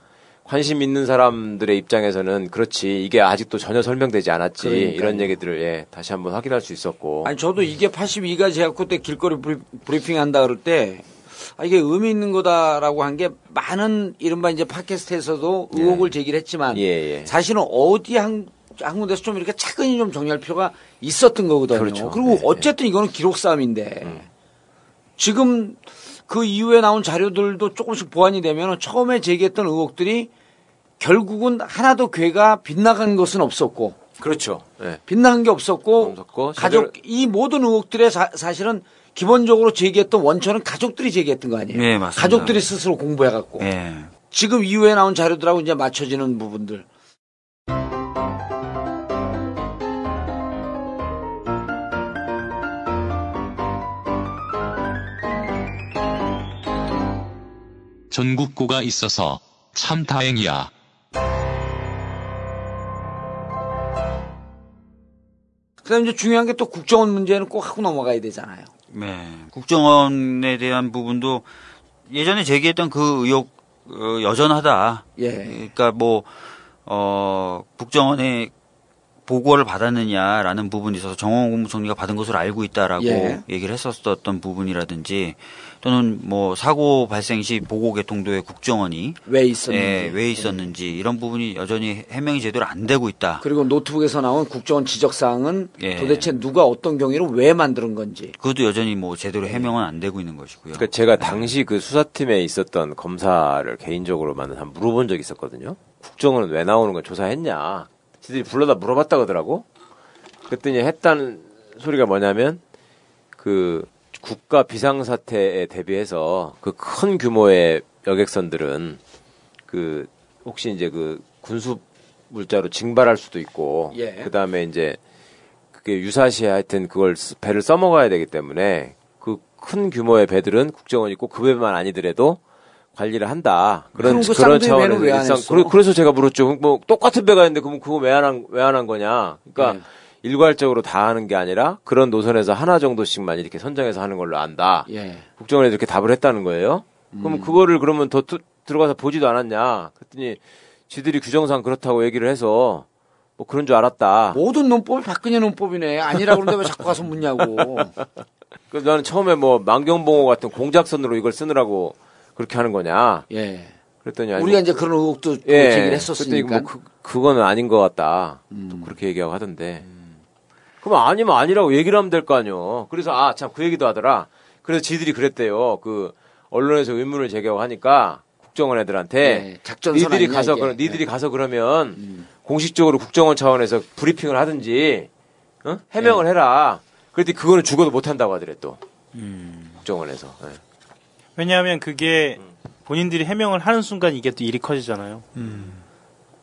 관심 있는 사람들의 입장에서는 그렇지 이게 아직도 전혀 설명되지 않았지 그러니까요. 이런 얘기들을 예, 다시 한번 확인할 수 있었고 아니 저도 이게 82가 제가 그때 길거리 브리- 브리핑 한다 그럴 때 아, 이게 의미 있는 거다라고 한 게 많은 이른바 이제 팟캐스트에서도 의혹을 제기를 했지만 예, 예. 사실은 어디 한, 한 군데서 좀 이렇게 차근히 좀 정리할 필요가 있었던 거거든요. 그렇죠. 리고 예, 예. 어쨌든 이거는 기록 싸움인데 지금 그 이후에 나온 자료들도 조금씩 보완이 되면 처음에 제기했던 의혹들이 결국은 하나도 괴가 빗나간 것은 없었고 그렇죠. 예. 빗나간 게 없었고 없었고 가족 이 모든 의혹들의 사, 사실은 기본적으로 제기했던 원천은 가족들이 제기했던 거 아니에요? 네, 맞습니다. 가족들이 스스로 공부해 갖고 예. 지금 이후에 나온 자료들하고 이제 맞춰지는 부분들. 전국구가 있어서 참 다행이야. 그다음 이제 중요한 게 또 국정원 문제는 꼭 하고 넘어가야 되잖아요. 네. 국정원에 대한 부분도 예전에 제기했던 그 의혹 어, 여전하다. 예. 그러니까 뭐 어, 국정원에 보고를 받았느냐라는 부분이 있어서 정원 국무총리가 받은 것으로 알고 있다라고 예. 얘기를 했었던 부분이라든지 또는 뭐 사고 발생 시 보고 개통도에 국정원이 왜 있었는지. 예, 왜 있었는지 이런 부분이 여전히 해명이 제대로 안 되고 있다. 그리고 노트북에서 나온 국정원 지적 사항은 예. 도대체 누가 어떤 경위로 왜 만드는 건지. 그것도 여전히 뭐 제대로 해명은 안 되고 있는 것이고요. 그러니까 제가 당시 그 수사팀에 있었던 검사를 개인적으로만 한 물어본 적이 있었거든요. 국정원은 왜 나오는 걸 조사했냐. 지들이 불러다 물어봤다 그러더라고. 그랬더니 했다는 소리가 뭐냐면 그 국가 비상사태에 대비해서 그 큰 규모의 여객선들은 그 혹시 이제 그 군수 물자로 징발할 수도 있고 예. 그 다음에 이제 그게 유사시에 하여튼 그걸 쓰- 배를 써먹어야 되기 때문에 그 큰 규모의 배들은 국정원이 꼭그 배만 아니더라도 관리를 한다. 그런 그 그런 차원에서 일상 그래서 제가 물었죠. 뭐 똑같은 배가 있는데 그럼 그거 왜 안 한 왜 안 한 거냐? 그러니까 네. 일괄적으로 다 하는 게 아니라 그런 노선에서 하나 정도씩만 이렇게 선정해서 하는 걸로 안다. 예. 국정원에 이렇게 답을 했다는 거예요. 음. 그럼 그거를 그러면 더 뚜- 들어가서 보지도 않았냐? 그랬더니 지들이 규정상 그렇다고 얘기를 해서 뭐 그런 줄 알았다. 모든 논법이 박근혜 논법이네. 아니라 그런데 왜 자꾸 가서 묻냐고. 그래서 나는 처음에 뭐 만경봉호 같은 공작선으로 이걸 쓰느라고 그렇게 하는 거냐? 예. 그랬더니 아니, 우리가 뭐- 이제 그런 의혹도 예. 제기를 그랬더니 했었으니까. 뭐 그, 그거는 아닌 것 같다. 또 그렇게 얘기하고 하던데. 그럼 아니면 아니라고 얘기를 하면 될 거 아니요. 그래서 아 참 그 얘기도 하더라. 그래서 지들이 그랬대요. 그 언론에서 의문을 제기하고 하니까 국정원 애들한테 예, 작전선 니들이 가서. 음. 그럼 니들이 가서 그러면 공식적으로 국정원 차원에서 브리핑을 하든지 어? 해명을 예. 해라. 그랬더니 그거는 죽어도 못 한다고 하더래 또 음. 국정원에서. 예. 왜냐하면 그게 본인들이 해명을 하는 순간 이게 또 일이 커지잖아요.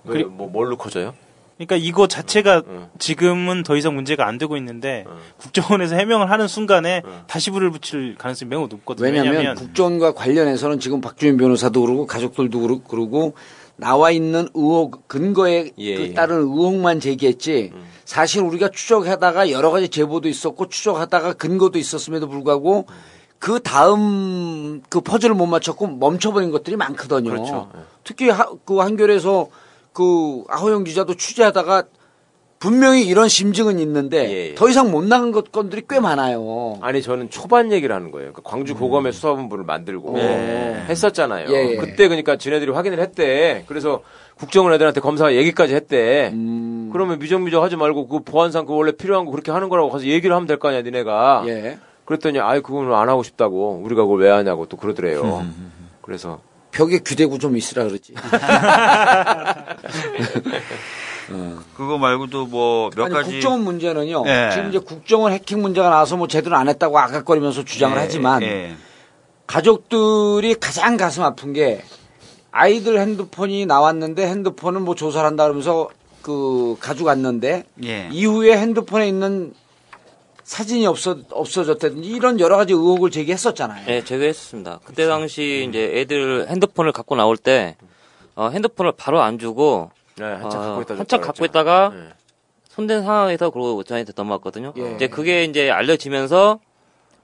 왜, 뭐 뭘로 커져요? 그러니까 이거 자체가 응. 지금은 더 이상 문제가 안 되고 있는데 응. 국정원에서 해명을 하는 순간에 다시 불을 붙일 가능성이 매우 높거든요. 왜냐하면 왜냐하면 국정원과 관련해서는 지금 박주민 변호사도 그러고 가족들도 그러- 그러고 나와 있는 의혹 근거에 예, 그 예. 따른 의혹만 제기했지 사실 우리가 추적하다가 여러 가지 제보도 있었고 추적하다가 근거도 있었음에도 불구하고 그 다음 그 퍼즐을 못 맞췄고 멈춰버린 것들이 많거든요. 그렇죠. 특히 하- 그 한겨레에서 그 아호영 기자도 취재하다가 분명히 이런 심증은 있는데 예, 예. 더 이상 못 나간 것 건들이 꽤 많아요. 아니 저는 초반 얘기를 하는 거예요. 그러니까 광주 고검의 수사본부를 만들고 했었잖아요. 예, 예. 그때 그러니까 지네들이 확인을 했대. 그래서 국정원 애들한테 검사가 얘기까지 했대. 음, 그러면 미정미정 하지 말고 그 보안상 그 원래 필요한 거 그렇게 하는 거라고 가서 얘기를 하면 될 거 아니야 니네가. 예. 그랬더니 아이 그건 안 하고 싶다고 우리가 그걸 왜 하냐고 또 그러더래요. 그래서 벽에 귀대고 좀 있으라 그러지. 그거 말고도 뭐 몇 가지 국정원 문제는요. 예. 지금 이제 국정원 해킹 문제가 나와서 뭐 제대로 안 했다고 아각거리면서 주장을 예, 하지만 예. 가족들이 가장 가슴 아픈 게 아이들 핸드폰이 나왔는데 핸드폰은 뭐 조사를 한다 그러면서 그 가져갔는데 예. 이후에 핸드폰에 있는 사진이 없어 없어졌다든지 이런 여러 가지 의혹을 제기했었잖아요. 네, 제거했습니다. 그때 당시 이제 애들 핸드폰을 갖고 나올 때 어, 핸드폰을 바로 안 주고 네, 한참 어, 갖고 있다 한참 갖고 있다가 네. 손댄 상황에서 그러고 저한테 넘어왔거든요. 예. 이제 그게 이제 알려지면서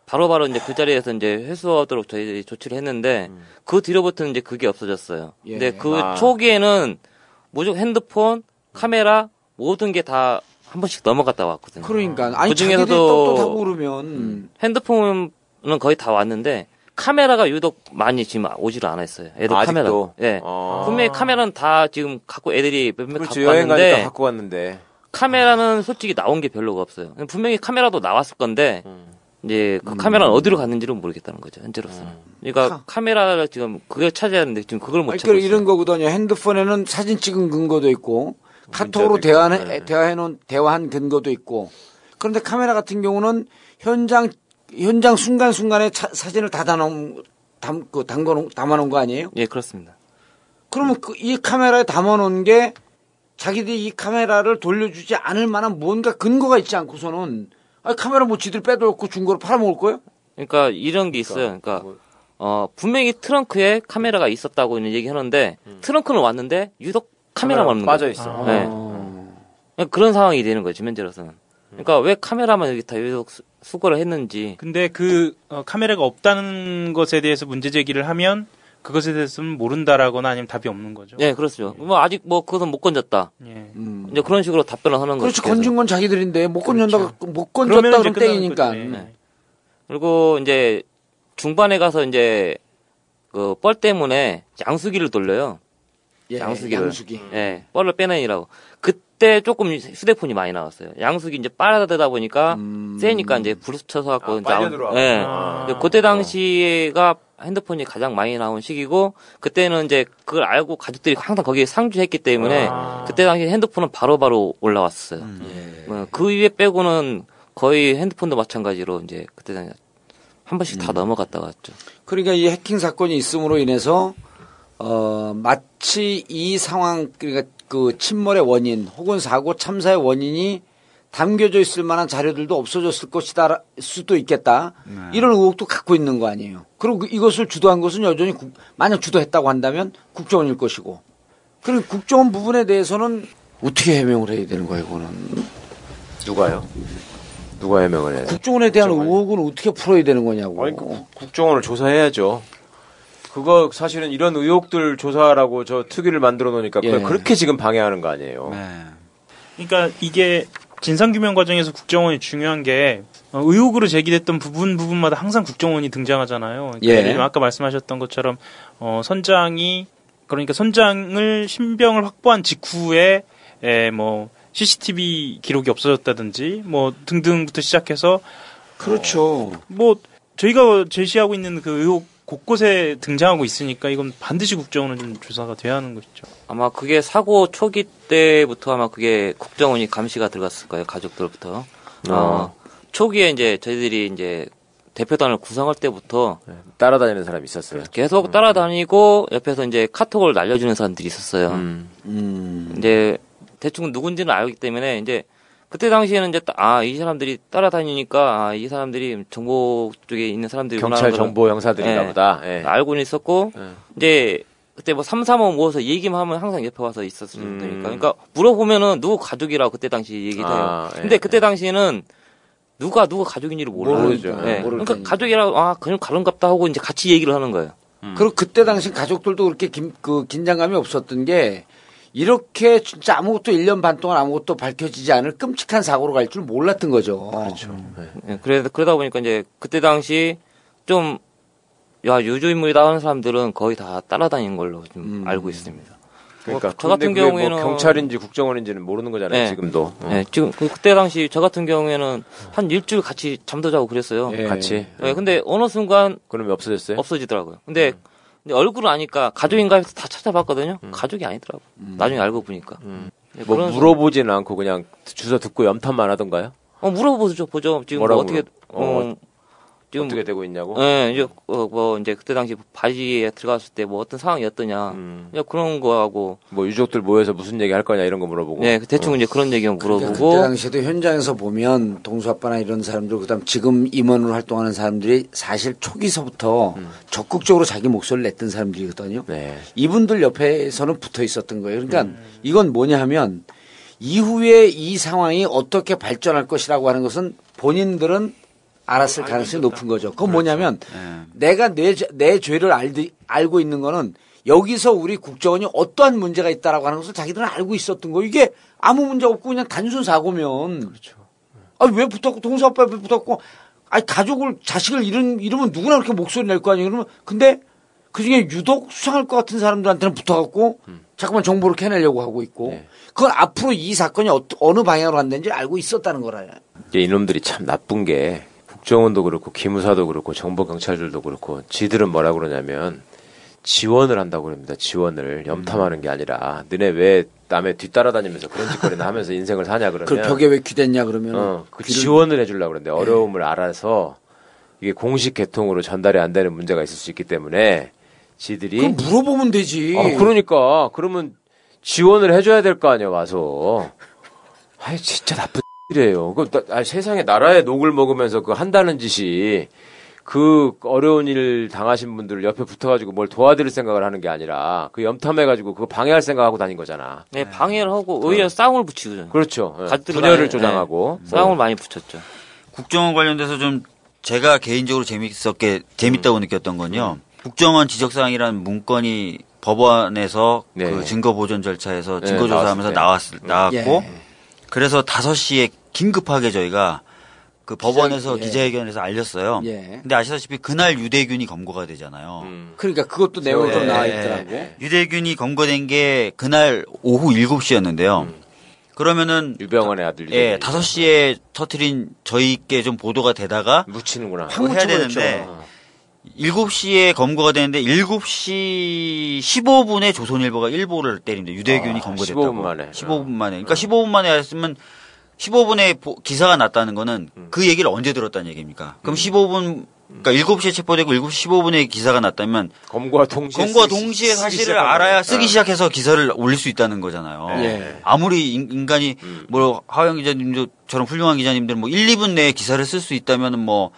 바로바로 이제 그 자리에서 이제 회수하도록 저희들이 조치를 했는데 그 뒤로부터는 이제 그게 없어졌어요. 예. 근데 그 아. 초기에는 무조건 핸드폰, 카메라 모든 게 다 한 번씩 넘어갔다 왔거든요. 그러니까 아니 그 중에서도- 떳떳하고 그러면 핸드폰은 거의 다 왔는데 카메라가 유독 많이 지금 오지를 않았어요. 애들 아직도? 카메라. 예. 어. 분명히 카메라는 다 지금 갖고 애들이 몇몇 갖고 여행 가니까 왔는데 갖고 왔는데 카메라는 솔직히 나온 게 별로가 없어요. 분명히 카메라도 나왔을 건데 음. 이제 그 카메라는 어디로 갔는지는 모르겠다는 거죠 현재로서는. 그러니까 카- 카메라를 지금 그걸 찾아야 하는데 지금 그걸 못 아니, 찾고 그러니까 있어요. 이런 거거든요. 핸드폰에는 사진 찍은 근거도 있고 카톡으로 있고, 네. 대화해 놓은 대화한 근거도 있고 그런데 카메라 같은 경우는 현장 현장 순간 순간에 사진을 다 담아 담, 그 담궈 담아 놓은 거 아니에요? 예 그렇습니다. 그러면 그, 이 카메라에 담아 놓은 게 자기들이 이 카메라를 돌려주지 않을 만한 뭔가 근거가 있지 않고서는 아니, 카메라 뭐 지들 빼놓고 중고로 팔아먹을 거예요? 그러니까 이런 게 있어요. 그러니까 어 분명히 트렁크에 카메라가 있었다고 는 얘기하는데 트렁크는 왔는데 유독 카메라만 없는 빠져. 있어. 네. 그러니까 그런 상황이 되는 거예요, 지금 현재로서는. 그러니까 왜 카메라만 이렇게 다 유독 수- 수거를 했는지. 근데 그 어, 카메라가 없다는 것에 대해서 문제 제기를 하면 그것에 대해서는 모른다라거나 아니면 답이 없는 거죠. 예, 그렇죠. 뭐 아직 뭐 그것은 못 건졌다. 예. 음. 이제 그런 식으로 답변을 하는 거죠. 그렇지 계속. 건진 건 자기들인데 못 건졌다 못 건졌다 끝나는 땡이니까. 거죠. 예. 네. 그리고 이제 중반에 가서 이제 그 뻘 때문에 양수기를 돌려요. 예, 양수기를. 양수기. 예, 뻘을 빼내니라고. 그때 조금 휴대폰이 많이 나왔어요. 양수기 이제 빨아들다 보니까 음. 세니까 이제 불 붙여서 갖고 아, 이제 아무-. 예. 아. 그때 당시가 핸드폰이 가장 많이 나온 시기고 그때는 이제 그걸 알고 가족들이 항상 거기에 상주했기 때문에 아. 그때 당시 핸드폰은 바로바로 올라왔어요. 예. 어, 그 이외 빼고는 거의 핸드폰도 마찬가지로 이제 그때 당시 한 번씩 다 넘어갔다 왔죠. 그러니까 이 해킹 사건이 있음으로 인해서 어 마치 이 상황 그러니까 그 침몰의 원인 혹은 사고 참사의 원인이 담겨져 있을 만한 자료들도 없어졌을 것이다 수도 있겠다 이런 의혹도 갖고 있는 거 아니에요. 그리고 그- 이것을 주도한 것은 여전히 국- 만약 주도했다고 한다면 국정원일 것이고 그리고 국정원 부분에 대해서는 어떻게 해명을 해야 되는 거예요, 이거는 누가요? 누가 해명을 해? 국정원에 대한 국정원이. 의혹은 어떻게 풀어야 되는 거냐고. 아니, 그 국정원을 조사해야죠. 그거 사실은 이런 의혹들 조사라고 저 특위를 만들어 놓으니까 그걸 예. 그렇게 지금 방해하는 거 아니에요. 네. 그러니까 이게 진상규명 과정에서 국정원이 중요한 게 어, 의혹으로 제기됐던 부분 부분마다 항상 국정원이 등장하잖아요. 그러니까 예. 아까 말씀하셨던 것처럼 어, 선장이 그러니까 선장을 신병을 확보한 직후에 에, 뭐 CCTV 기록이 없어졌다든지 뭐 등등부터 시작해서 그렇죠. 뭐 저희가 제시하고 있는 그 의혹 곳곳에 등장하고 있으니까 이건 반드시 국정원은 좀 조사가 돼야 하는 것이죠. 아마 그게 사고 초기 때부터 아마 그게 국정원이 감시가 들어갔을 거예요 가족들부터. 어, 초기에 이제 저희들이 이제 대표단을 구성할 때부터 따라다니는 사람이 있었어요. 계속 따라다니고 옆에서 이제 카톡을 날려주는 사람들이 있었어요. 음. 음. 이제 대충 누군지는 알기 때문에 이제 그때 당시에는 이제 아 이 사람들이 따라다니니까 아 이 사람들이 정보 쪽에 있는 사람들이구나 경찰 정보 형사들인가 예. 보다. 예. 알고는 있었고 예. 이제 그때 뭐 삼삼오 모아서 얘기만 하면 항상 옆에 와서 있었을 음. 테니까 그러니까 물어보면은 누구 가족이라고 그때 당시 얘기해요. 아, 예, 근데 그때 예. 당시에는 누가 누가 가족인지를 몰라요. 모르죠. 예. 모를 그러니까. 가족이라고 아 그냥 가른갑다 하고 이제 같이 얘기를 하는 거예요. 그리고 그때 당시 가족들도 그렇게 긴, 그 긴장감이 없었던 게 이렇게 진짜 아무것도 1년 반 동안 아무것도 밝혀지지 않을 끔찍한 사고로 갈 줄 몰랐던 거죠. 그렇죠. 예, 그래, 그러다 보니까 이제 그때 당시 좀, 야, 유주인물이다 하는 사람들은 거의 다 따라다니는 걸로 좀 음. 알고 있습니다. 그러니까 뭐, 저 같은 뭐 경우에는 경찰인지 국정원인지는 모르는 거잖아요. 네. 지금도 어. 예, 지금 그, 때 당시 저 같은 경우에는 한 일주일 같이 잠도 자고 그랬어요. 예. 같이. 예, 근데 어느 순간 그러면 없어졌어요? 없어지더라고요. 근데, 근데 얼굴을 아니까 가족인가 해서 다 찾아봤거든요. 가족이 아니더라고. 요 나중에 알고 보니까. 예, 뭐 물어보지는 않고 그냥 주소 듣고 염탐만 하던가요? 어, 물어보죠, 보죠. 지금 뭐 어떻게, 어, 어, 지금 어떻게 되고 있냐고? 예, 이제 어, 뭐 이제 그때 당시 바지에 들어갔을 때 뭐 어떤 상황이었더냐. 음. 그냥 그런 거하고 뭐 유족들 모여서 무슨 얘기 할 거냐 이런 거 물어보고. 네, 대충 이제 그런 얘기만 그러니까 물어보고 그때 당시에도 현장에서 보면 동수 아빠나 이런 사람들 그다음 지금 임원으로 활동하는 사람들이 사실 초기서부터 적극적으로 자기 목소리를 냈던 사람들이거든요. 네. 이분들 옆에서는 붙어 있었던 거예요. 그러니까 이건 뭐냐 하면 이후에 이 상황이 어떻게 발전할 것이라고 하는 것은 본인들은 알았을 가능성이 높은 거죠. 그건 뭐냐면 내가 내, 죄- 내 죄를 알, 알고 있는 거는 여기서 우리 국정원이 어떠한 문제가 있다라고 하는 것을 자기들은 알고 있었던 거. 이게 아무 문제 없고 그냥 단순 사고면. 그렇죠. 아, 왜 붙었고, 동서 아빠 왜 붙었고, 아니, 가족을, 자식을 잃은, 잃으면 누구나 그렇게 목소리 낼 거 아니에요. 그러면, 근데 그 중에 유독 수상할 것 같은 사람들한테는 붙어갖고, 잠깐만 정보를 캐내려고 하고 있고, 네. 그건 앞으로 이 사건이 어, 어느 방향으로 간다는지 알고 있었다는 거라요. 이제 이놈들이 참 나쁜 게 국정원도 그렇고 기무사도 그렇고 정보 경찰들도 그렇고 지들은 뭐라 그러냐면 지원을 한다고 그럽니다. 지원을 염탐하는 게 아니라 너네 왜 남의 뒤따라다니면서 그런 짓거리나 하면서 인생을 사냐 그 그러면 벽에 왜 귀댔냐 그러면. 어, 그 귀를- 지원을 해주려고 그러는데 어려움을 알아서 이게 공식 개통으로 전달이 안 되는 문제가 있을 수 있기 때문에 지들이 그럼 물어보면 되지. 어, 그러니까 그러면 지원을 해줘야 될 거 아니야 와서. 아이 진짜 나쁜 일 이에요. 그 나- 아, 세상에 나라의 녹을 먹으면서 그 한다는 짓이 그 어려운 일 당하신 분들을 옆에 붙어가지고 뭘 도와드릴 생각을 하는 게 아니라 그 염탐해가지고 그거 방해할 생각하고 다닌 거잖아. 네, 방해를 하고 오히려 싸움을 붙이고 그렇죠. 예. 가족들 분열을 조장하고 네, 싸움을 많이 붙였죠. 국정원 관련돼서 좀 제가 개인적으로 재밌었게 재밌다고 느꼈던 건요. 국정원 지적사항이라는 문건이 법원에서 네. 그 증거 보존 절차에서 네, 증거 조사하면서 나왔을 때. 나왔 나왔고 예. 그래서 5시에 긴급하게 저희가 그 법원에서 예. 기자회견에서 알렸어요. 예. 근데 아시다시피 그날 유대균이 검거가 되잖아요. 음. 그러니까 그것도 내용이 좀 예. 나와 있더라고. 유대균이 검거된 게 그날 오후 7시였는데요. 그러면은 유병원의 아들 예, 유대균이. 5시에 터트린 저희께 좀 보도가 되다가 묻히는구나. 뭐 해야 되는데 어. 7시에 검거가 되는데 7시 15분에 조선일보가 일보를 때립니다. 유대균이 아, 검거됐다고. 15분 만에. 15분 만에. 그러니까 15분 만에 했으면 15분에 보- 기사가 났다는 거는 음. 그 얘기를 언제 들었다는 얘기입니까? 그럼 15분 그러니까 7시에 체포되고 7시 15분에 기사가 났다면 검거와 동시에 검거와 동시에 사실을 알아야. 쓰기 어. 시작해서 기사를 올릴 수 있다는 거잖아요. 예. 아무리 인- 인간이 음. 뭐 하영 기자님들처럼 훌륭한 기자님들 뭐 1, 2분 내에 기사를 쓸 수 있다면은 뭐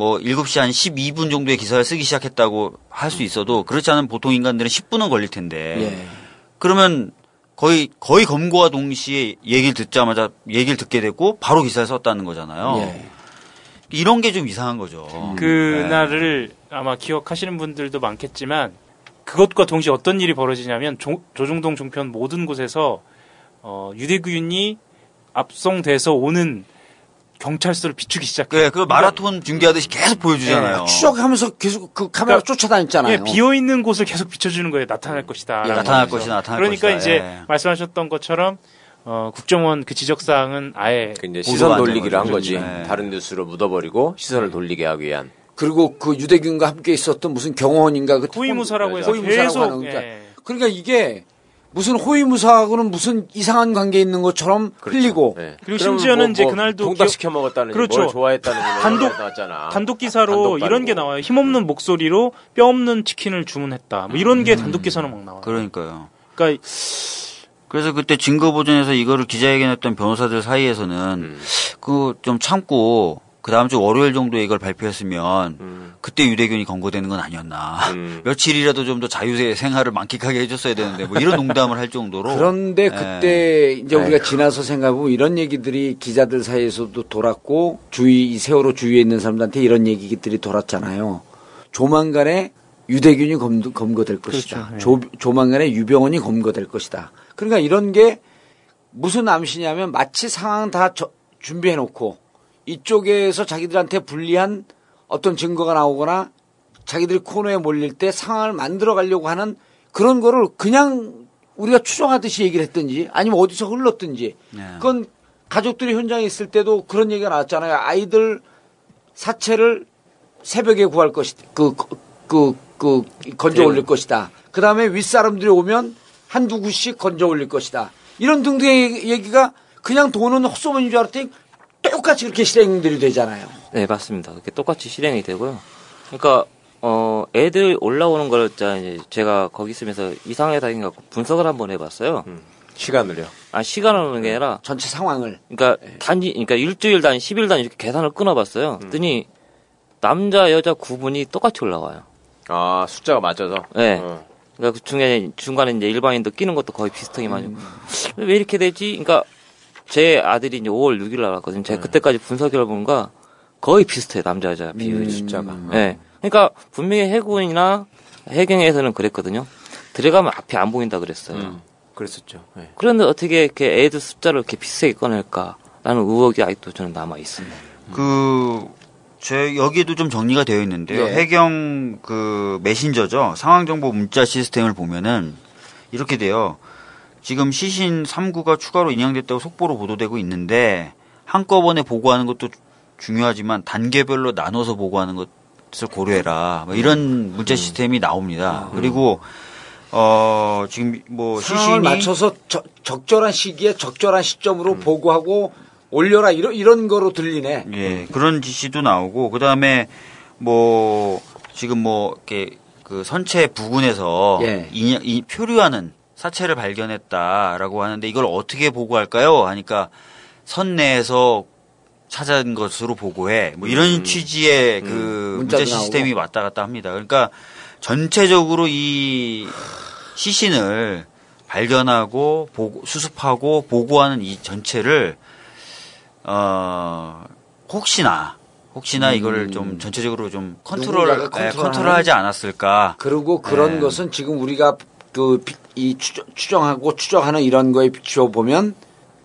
뭐 7시 한 12분 정도의 기사를 쓰기 시작했다고 할 수 있어도 그렇지 않은 보통 인간들은 10분은 걸릴 텐데 예. 그러면 거의 거의 검거와 동시에 얘기를 듣자마자 얘기를 듣게 되고 바로 기사를 썼다는 거잖아요. 예. 이런 게 좀 이상한 거죠. 음. 그날을 아마 기억하시는 분들도 많겠지만 그것과 동시에 어떤 일이 벌어지냐면 조, 조중동 종편 모든 곳에서 어, 유대균이 압송돼서 오는 경찰서를 비추기 시작해요. 그래, 그 마라톤 중계하듯이 계속 보여주잖아요. 예, 추적하면서 계속 그 카메라 그러니까- 쫓아다녔잖아요. 예, 비어 있는 곳을 계속 비춰주는 거예요. 나타날 것이다. 예, 나타날 거죠. 것이다, 나타날 그러니까 것이다. 이제 예. 말씀하셨던 것처럼 어, 국정원 그 지적사항은 아예 그 이제 시선 안 돌리기를 한 거지. 네. 다른 뉴스로 묻어버리고 시선을 돌리게 하기 위한. 그리고 그 유대균과 함께 있었던 무슨 경호원인가 그 호위무사라고 해서 호위무사라고 계속 하는 그러니까, 예. 그러니까 이게 무슨 호위무사하고는 무슨 이상한 관계 있는 것처럼 흘리고 네. 그리고 심지어는 뭐, 이제 뭐 그날도 기억- 시켜 먹었다는 그렇죠. 뭘 좋아했다는 단독- 나왔잖아. 단독 기사로 단독 이런 게. 나와요. 힘없는 목소리로 뼈 없는 치킨을 주문했다. 뭐 이런 게 단독 기사로 막 나와요. 그러니까요. 그러니까 그래서 그때 증거 보존에서 이거를 기자회견했던 변호사들 사이에서는 음. 그좀 참고 그 다음 주 월요일 정도에 이걸 발표했으면 음. 그때 유대균이 검거되는 건 아니었나. 음. 며칠이라도 좀 더 자유의 생활을 만끽하게 해줬어야 되는데 뭐 이런 농담을 할 정도로. 그런데 예. 그때 이제 우리가 지나서 생각해보면 이런 얘기들이 기자들 사이에서도 돌았고 주위 이 세월호 주위에 있는 사람들한테 이런 얘기들이 돌았잖아요. 조만간에 유대균이 검, 검거될 것이다. 그렇죠. 예. 조, 조만간에 유병원이 검거될 것이다. 그러니까 이런 게 무슨 암시냐면 마치 상황 다 저- 준비해놓고 이쪽에서 자기들한테 불리한 어떤 증거가 나오거나 자기들이 코너에 몰릴 때 상황을 만들어 가려고 하는 그런 거를 그냥 우리가 추정하듯이 얘기를 했든지 아니면 어디서 흘렀든지 네. 그건 가족들이 현장에 있을 때도 그런 얘기가 나왔잖아요. 아이들 사체를 새벽에 구할 것이다. 그, 그, 그, 건져 올릴 것이다. 그 다음에 윗사람들이 오면 한두 구씩 건져 올릴 것이다. 이런 등등의 얘기가 그냥 도는 헛소문인 줄 알았더니 똑같이 그렇게 실행들이 되잖아요. 네, 맞습니다. 그렇게 똑같이 실행이 되고요. 그러니까 어 애들 올라오는 걸 제가 거기 있으면서 이상하게 다닌 것 같고 분석을 한번 해봤어요. 음. 시간을요. 아 시간을 하는 게 아니라 전체 상황을. 그러니까 단위 그러니까 일주일 단위, 10일 단위 이렇게 계산을 끊어봤어요. 그랬더니 남자 여자 구분이 똑같이 올라와요. 아 숫자가 맞아서. 네. 어. 그러니까 그 중간에 중간에 이제 일반인도 끼는 것도 거의 비슷하게 맞고 왜 이렇게 되지? 그러니까 제 아들이 이제 5월 6일 나왔거든요. 제가 그때까지 분석 결과가 거의 비슷해요 남자 여자 비율이 숫자가. 네. 그러니까 분명히 해군이나 해경에서는 그랬거든요. 들어가면 앞이 안 보인다 그랬어요. 음. 그랬었죠. 네. 그런데 어떻게 이렇게 애들 숫자를 이렇게 비슷하게 꺼낼까 라는 의혹이 아직도 저는 남아 있습니다. 그, 제, 여기에도 좀 정리가 되어 있는데요. 예. 해경 그 메신저죠. 상황정보 문자 시스템을 보면은 이렇게 돼요. 지금 시신 3구가 추가로 인양됐다고 속보로 보도되고 있는데 한꺼번에 보고하는 것도 중요하지만 단계별로 나눠서 보고하는 것을 고려해라. 뭐 이런 문자 시스템이 나옵니다. 그리고 어 지금 뭐 시신이 맞춰서 저- 적절한 시기에 적절한 시점으로 보고하고 올려라 이런 이런 거로 들리네. 예, 그런 지시도 나오고 그다음에 뭐 지금 뭐 이렇게 그 선체 부근에서 예. 이, 이 표류하는 사체를 발견했다라고 하는데 이걸 어떻게 보고할까요? 하니까 선 내에서 찾은 것으로 보고해. 뭐 이런 취지의 그 문자 문자도 시스템이 왔다 갔다 합니다. 그러니까 전체적으로 이 시신을 발견하고 보고, 수습하고 보고하는 이 전체를 어 혹시나 혹시나 이거를 좀 전체적으로 좀 컨트롤 누군가가 예, 컨트롤하는? 컨트롤 하지 않았을까? 그리고 그런 네. 것은 지금 우리가 그 이 추정하고 추정하는 이런 거에 비추어 보면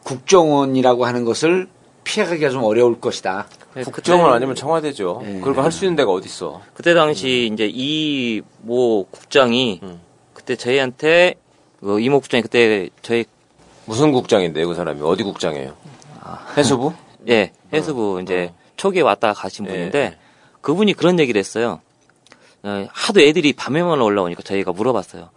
국정원이라고 하는 것을 피해가기가 좀 어려울 것이다. 국정원 아니면 청와대죠. 예. 그런 거할수 있는 데가 어디 있어? 그때 당시 이제 이모 국장이 음. 그때 저희한테 그 이모 국장이 그때 저희 무슨 국장인데요, 그 사람이 어디 국장이에요? 해수부? 예 해수부 이제 초기에 왔다 가신 예. 분인데 그분이 그런 얘기를 했어요. 어, 하도 애들이 밤에만 올라오니까 저희가 물어봤어요.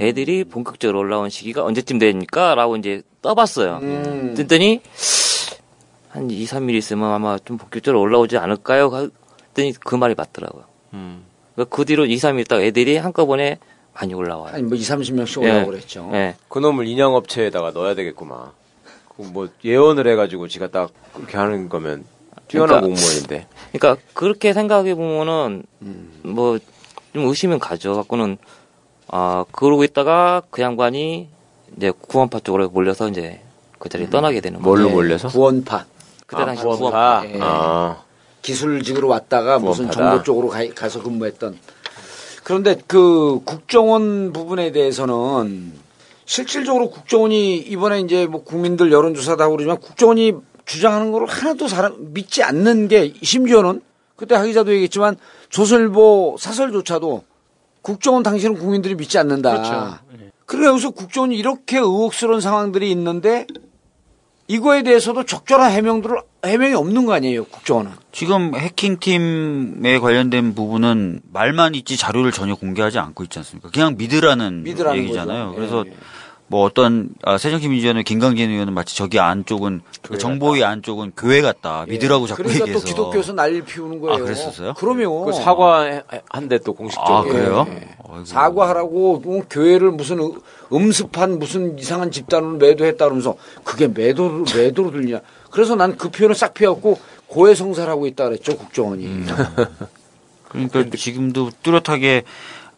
애들이 본격적으로 올라온 시기가 언제쯤 됩니까? 라고 이제 떠봤어요. 음. 그랬더니 한 2, 3일 있으면 아마 좀 본격적으로 올라오지 않을까요? 했더니 그 말이 맞더라고요. 음. 그러니까 그 뒤로 2, 3일 있다가 애들이 한꺼번에 많이 올라와요. 한뭐 2, 30명씩 예. 오라고 그랬죠. 예. 그놈을 인양업체에다가 넣어야 되겠구만. 그뭐 예언을 해가지고 지가 딱 그렇게 하는 거면 뛰어난 그러니까- 공무원인데. 그러니까 그렇게 생각해 보면은 뭐 좀 의심은 가죠. 갖고는 아 그러고 있다가 그 양반이 이제 구원파 쪽으로 몰려서 이제 그 자리에 떠나게 되는 거죠. 뭘로 예. 몰려서? 구원파. 그때 당시 구원파. 구원파. 예. 아. 기술직으로 왔다가 무슨 구원파다. 정보 쪽으로 가, 서 근무했던. 그런데 그 국정원 부분에 대해서는 실질적으로 국정원이 이번에 이제 뭐 국민들 여론조사다 하고 그러지만 국정원이 주장하는 거를 하나도 사람 믿지 않는 게 심지어는 그때 하 기자도 얘기했지만 조선일보 사설조차도 국정원 당신은 국민들이 믿지 않는다. 그렇죠. 예. 그래 여기서 국정원이 이렇게 의혹스러운 상황들이 있는데 이거에 대해서도 적절한 해명들을 해명이 없는 거 아니에요 국정원은. 지금 해킹팀에 관련된 부분은 말만 있지 자료를 전혀 공개하지 않고 있지 않습니까? 그냥 믿으라는 믿으라는 얘기잖아요. 거죠. 그래서 예, 예. 뭐 어떤 아, 새정치민주연의 김강진 의원은 마치 저기 안쪽은 그 정보위 안쪽은 교회 같다 믿으라고 자꾸 그러니까 얘기해서 또 기독교에서 난리를 피우는 거예요. 아, 그랬었어요? 그러면 그 사과한데 또 공식적으로. 아 그래요? 예. 사과하라고 뭐 교회를 무슨 음- 음습한 무슨 이상한 집단으로 매도했다 그러면서 그게 매도로 매도로 들리냐. 그래서 난 그 표현을 싹 피하고 고해성사라고 있다 그랬죠 국정원이. 음. 그러니까 지금도 뚜렷하게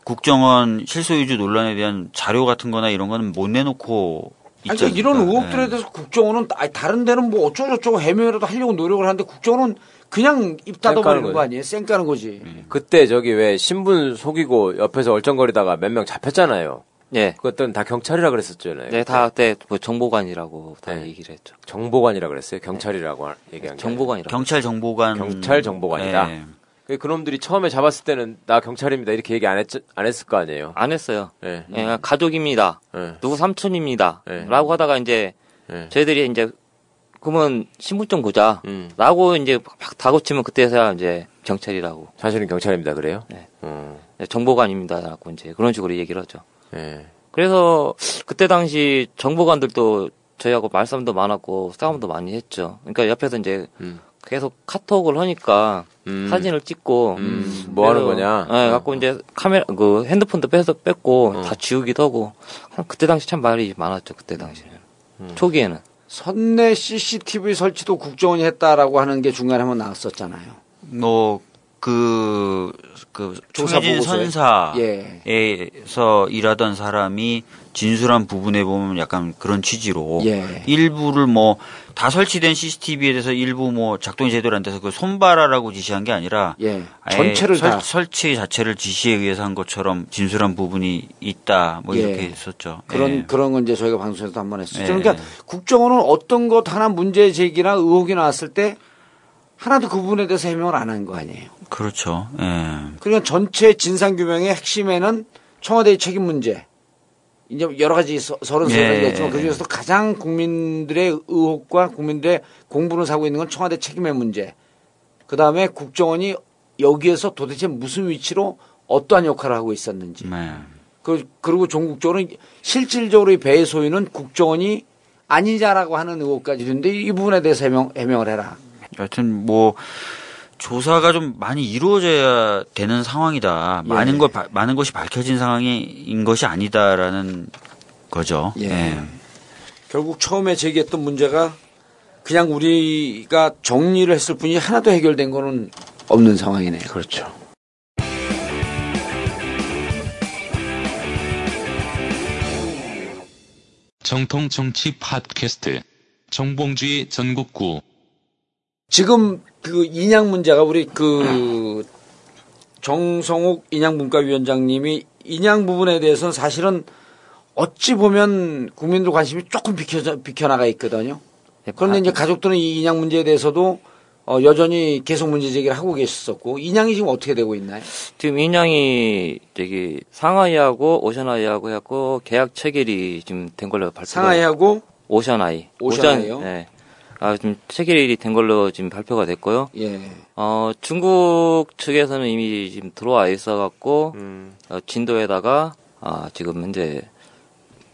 국정원 실소유주 논란에 대한 자료 같은 거나 이런 거는 못 내놓고 아니, 그러니까 이런 않습니까? 의혹들에 예. 대해서 국정원은 아니, 다른 데는 뭐 어쩌고저쩌고 해명이라도 하려고 노력을 하는데 국정원은 그냥 입 닫아버리는 거 아니에요? 쌩 까는 거지. 그때 저기 왜 신분 속이고 옆에서 얼쩡거리다가 몇 명 잡혔잖아요. 예. 그것들은 다 경찰이라 그랬었잖아요. 네, 다 그때 뭐 정보관이라고 다 네. 얘기를 했죠. 정보관이라 그랬어요. 경찰이라고 하- 얘기한 게. 정보관이라고. 경찰 정보관 경찰 정보관이다. 예. 그 그놈들이 처음에 잡았을 때는 나 경찰입니다 이렇게 얘기 안, 했, 안 했을 거 아니에요. 안 했어요. 예. 예, 가족입니다. 예. 누구 삼촌입니다. 네. 라고 하다가 이제 예. 저희들이 이제 그러면 신분증 보자. 음. 라고 이제 막 다고치면 그때서야 이제 경찰이라고 사실은 경찰입니다 그래요? 네. 음. 네, 정보관입니다 라고 이제 그런 식으로 얘기를 하죠. 예. 그래서 그때 당시 정보관들도 저희하고 말싸움도 많았고 싸움도 많이 했죠. 그러니까 옆에서 이제 음. 계속 카톡을 하니까 음. 사진을 찍고 음, 뭐 하는 그래서, 거냐? 예, 갖고 이제 카메라 그 핸드폰도 빼서 뺐고 어. 다 지우기도 하고 한 그때 당시 참 말이 많았죠. 그때 당시는 음. 초기에는 선내 CCTV 설치도 국정원이 했다라고 하는 게 중간에 한번 나왔었잖아요. 뭐그 그 조사 조사진 보고서에? 선사에서 일하던 사람이 진술한 부분에 보면 약간 그런 취지로 예. 일부를 뭐 다 설치된 CCTV에 대해서 일부 뭐 작동이 제대로 안 돼서 그 손봐라라고 지시한 게 아니라 예. 전체를 설, 다. 설치 자체를 지시에 의해서 한 것처럼 진술한 부분이 있다 뭐 예. 이렇게 했었죠. 그런 예. 그런 건 이제 저희가 방송에서도 한 번 했었죠. 예. 그러니까 국정원은 어떤 것 하나 문제 제기나 의혹이 나왔을 때 하나도 그 부분에 대해서 해명을 안 한 거 아니에요. 그렇죠. 예. 그러니까 전체 진상 규명의 핵심에는 청와대의 책임 문제. 이제 여러 가지 서- 서른 세 예. 가지가 있지만 그 중에서도 가장 국민들의 의혹과 국민들의 공분을 사고 있는 건 청와대 책임의 문제. 그 다음에 국정원이 여기에서 도대체 무슨 위치로 어떠한 역할을 하고 있었는지. 네. 그, 그리고 전국적으로 실질적으로 이 배의 소유는 국정원이 아니냐라고 하는 의혹까지 있는데 이 부분에 대해서 해명, 해명을 해라. 여하튼 뭐 조사가 좀 많이 이루어져야 되는 상황이다. 예. 많은 것 바- 많은 것이 밝혀진 상황인 것이 아니다라는 거죠. 예. 예. 결국 처음에 제기했던 문제가 그냥 우리가 정리를 했을 뿐이 하나도 해결된 거는 없는 상황이네요. 그렇죠. 정통 정치 팟캐스트 정봉주의 전국구 지금 그 인양 문제가 우리 그 정성욱 인양분과위원장님이 인양 부분에 대해서는 사실은 어찌 보면 국민들 관심이 조금 비켜 비켜나가 있거든요. 네, 그런데 이제 가족들은 이 인양 문제에 대해서도 어, 여전히 계속 문제 제기를 하고 계셨었고 인양이 지금 어떻게 되고 있나요? 지금 인양이 저기 상하이하고 오션아이하고 해갖고 계약 체결이 지금 된 걸로 발표가 상하이하고 오션아이 오션아이요? 오션, 네. 아 지금 체결이 된 걸로 지금 발표가 됐고요. 예. 어 중국 측에서는 이미 지금 들어와 있어갖고 음. 어, 진도에다가 아 지금 현재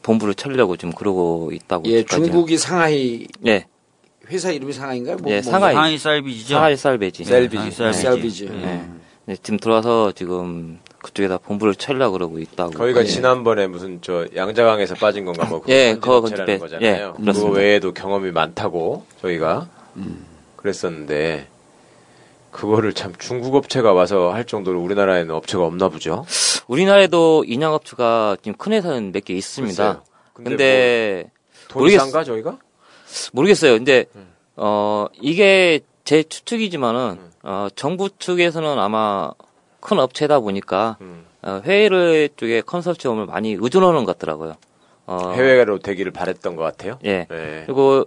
본부를 차리려고 지금 그러고 있다고. 예, 지금까지. 중국이 상하이 예, 회사 이름이 상하이인가요? 뭐, 예, 뭐, 상하이. 상하이 쌀비지죠. 상하이 쌀배지. 셀비지. 상하이 셀비지. 네. 네, 지금 들어와서 지금 그쪽에다 본부를 차리려고 그러고 있다고. 거기가 예. 지난번에 무슨 저 양자강에서 빠진 건가 뭐 예, 그거 그거 건설업체라는 그때- 거잖아요. 예, 그렇습니다. 그 외에도 경험이 많다고 저희가 음. 그랬었는데 그거를 참 중국 업체가 와서 할 정도로 우리나라에는 업체가 없나 보죠. 우리나라에도 인양 업체가 지금 큰 회사는 몇 개 있습니다. 글쎄요. 근데 근데 돈이 모르겠- 저희가? 모르겠어요. 근데 음. 어 이게 제 추측이지만은 어 정부 측에서는 아마 큰 업체다 보니까 음. 어, 회의를 쪽에 컨설팅을 많이 의존하는 것 같더라고요. 어, 해외로 되기를 바랬던 것 같아요. 예. 네. 그리고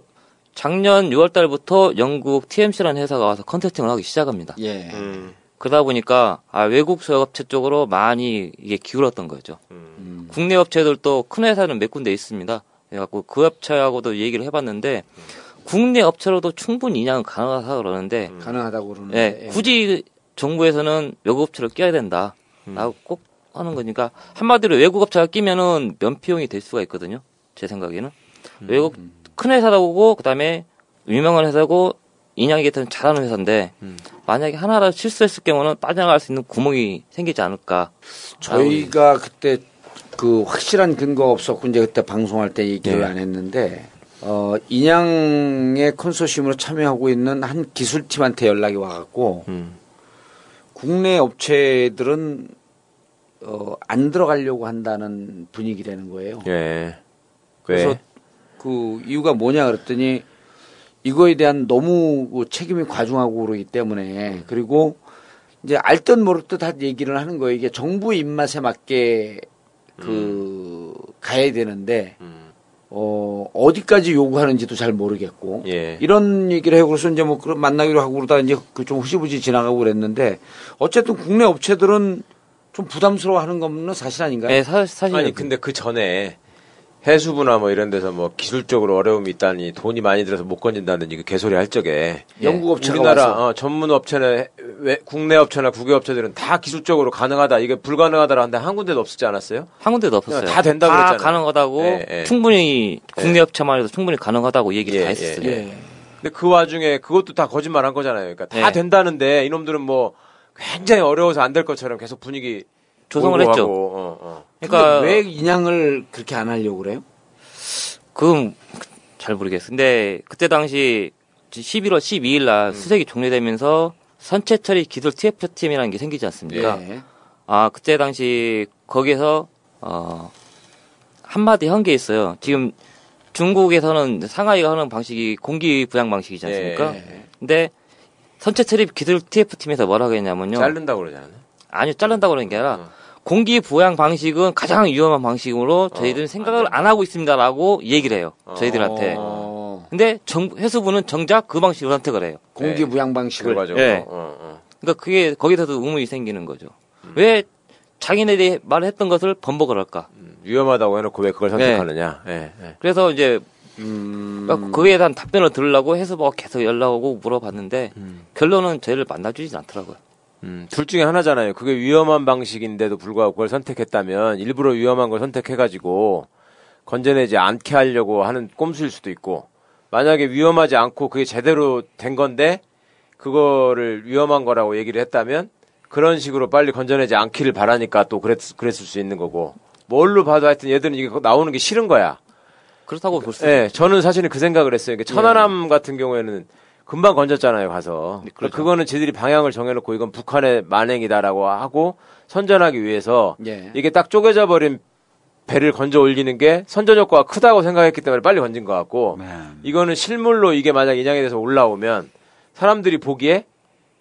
작년 6월 달부터 영국 TMC라는 회사가 와서 컨설팅을 하기 시작합니다. 예. 음, 그러다 보니까 아, 외국 소업체 쪽으로 많이 이게 기울었던 거죠. 음. 음. 국내 업체들도 큰 회사는 몇 군데 있습니다. 그래갖고 그 업체하고도 얘기를 해봤는데 국내 업체로도 충분히 인양은 가능하다 그러는데 가능하다고 그러는데. 예, 예. 굳이 정부에서는 외국 업체를 껴야 된다. 음. 라고 꼭 하는 거니까 한마디로 외국 업체가 끼면은 면피용이 될 수가 있거든요. 제 생각에는 외국 큰 회사다고 그다음에 유명한 회사고 인양이 같은 잘하는 회사인데 만약에 하나라도 실수했을 경우는 빠져나갈 수 있는 구멍이 생기지 않을까. 저희가 그때 그 확실한 근거가 없었고 이제 그때 방송할 때 얘기를 네. 안 했는데 어 인양의 컨소시엄으로 참여하고 있는 한 기술팀한테 연락이 와갖고 음. 국내 업체들은 어 안 들어가려고 한다는 분위기라는 거예요. 예. 그래서 왜? 그 이유가 뭐냐 그랬더니 이거에 대한 너무 그 책임이 과중하고 그러기 때문에 그리고 이제 알듯 모르듯 다 얘기를 하는 거예요. 이게 정부 입맛에 맞게 그 가야 되는데 음. 어 어디까지 요구하는지도 잘 모르겠고 예. 이런 얘기를 해고 그래서 이제 뭐 그런 만나기로 하고 그러다 이제 그좀 흐지부지 지나가고 그랬는데 어쨌든 국내 업체들은 좀 부담스러워하는 거는 사실 아닌가요? 네, 사, 사실 아니 근데 그 전에 해수부나 뭐 이런 데서 뭐 기술적으로 어려움이 있다니 돈이 많이 들어서 못 건진다든지 그 개소리 할 적에 영국 업체가 우리나라 어, 전문 업체나 왜- 국내 업체나 국외 업체들은 다 기술적으로 가능하다 이게 불가능하다라 하는데 한 군데도 없었지 않았어요? 한 군데도 없었어요. 다 된다고 다 그랬잖아요. 가능하다고 예, 예. 충분히 국내 업체만 해도 충분히 가능하다고 얘기를 예, 다 했어요. 예, 예. 근데 그 와중에 그것도 다 거짓말 한 거잖아요. 그러니까 다 네. 된다는데 이놈들은 뭐 굉장히 어려워서 안 될 것처럼 계속 분위기 조성을 했죠. 하고, 어, 어. 그러니까 왜 인양을 그렇게 안 하려고 그래요? 그건 잘 모르겠어요. 근데 그때 당시 11월 12일 음. 날 수색이 종료되면서 선체 처리 기술 TF 팀이라는 게 생기지 않습니까? 예. 아 그때 당시 거기에서 어 한마디 한 게 있어요. 지금 중국에서는 상하이가 하는 방식이 공기 부양 방식이지 않습니까? 예. 근데 선체 처리 기술 TF 팀에서 뭐라고 했냐면요. 자른다고 그러잖아요. 아니요, 자른다고 그러는 게 아니라 어. 공기 부양 방식은 가장 위험한 방식으로 저희들은 생각을 안 하고 있습니다라고 얘기를 해요. 저희들한테. 어, 근데 정, 해수부는 정작 그 방식으로 선택을 해요. 공기 부양 방식을 결과적으로. 예. 어, 어. 그러니까 그게 거기서도 의문이 생기는 거죠. 왜 자기네들이 말을 했던 것을 번복을 할까? 음, 위험하다고 해놓고 왜 그걸 선택하느냐. 예, 예. 그래서 이제 음, 그에 대한 답변을 들으려고 해수부가 계속 연락 오고 물어봤는데 결론은 저희를 만나주진 않더라고요. 음, 둘 중에 하나잖아요. 그게 위험한 방식인데도 불구하고 그걸 선택했다면 일부러 위험한 걸 선택해가지고 건져내지 않게 하려고 하는 꼼수일 수도 있고 만약에 위험하지 않고 그게 제대로 된 건데 그거를 위험한 거라고 얘기를 했다면 그런 식으로 빨리 건져내지 않기를 바라니까 또 그랬, 그랬을 수 있는 거고 뭘로 봐도 하여튼 얘들은 이게 나오는 게 싫은 거야. 그렇다고 볼 수. 예, 저는 사실은 그 생각을 했어요. 그러니까 천안함 같은 경우에는 금방 건졌잖아요, 가서. 네, 그러니까 그렇죠. 그거는 지들이 방향을 정해놓고 이건 북한의 만행이다라고 하고 선전하기 위해서 예. 이게 딱 쪼개져 버린 배를 건져 올리는 게 선전 효과가 크다고 생각했기 때문에 빨리 건진 것 같고 네. 이거는 실물로 이게 만약 인양이 돼서 올라오면 사람들이 보기에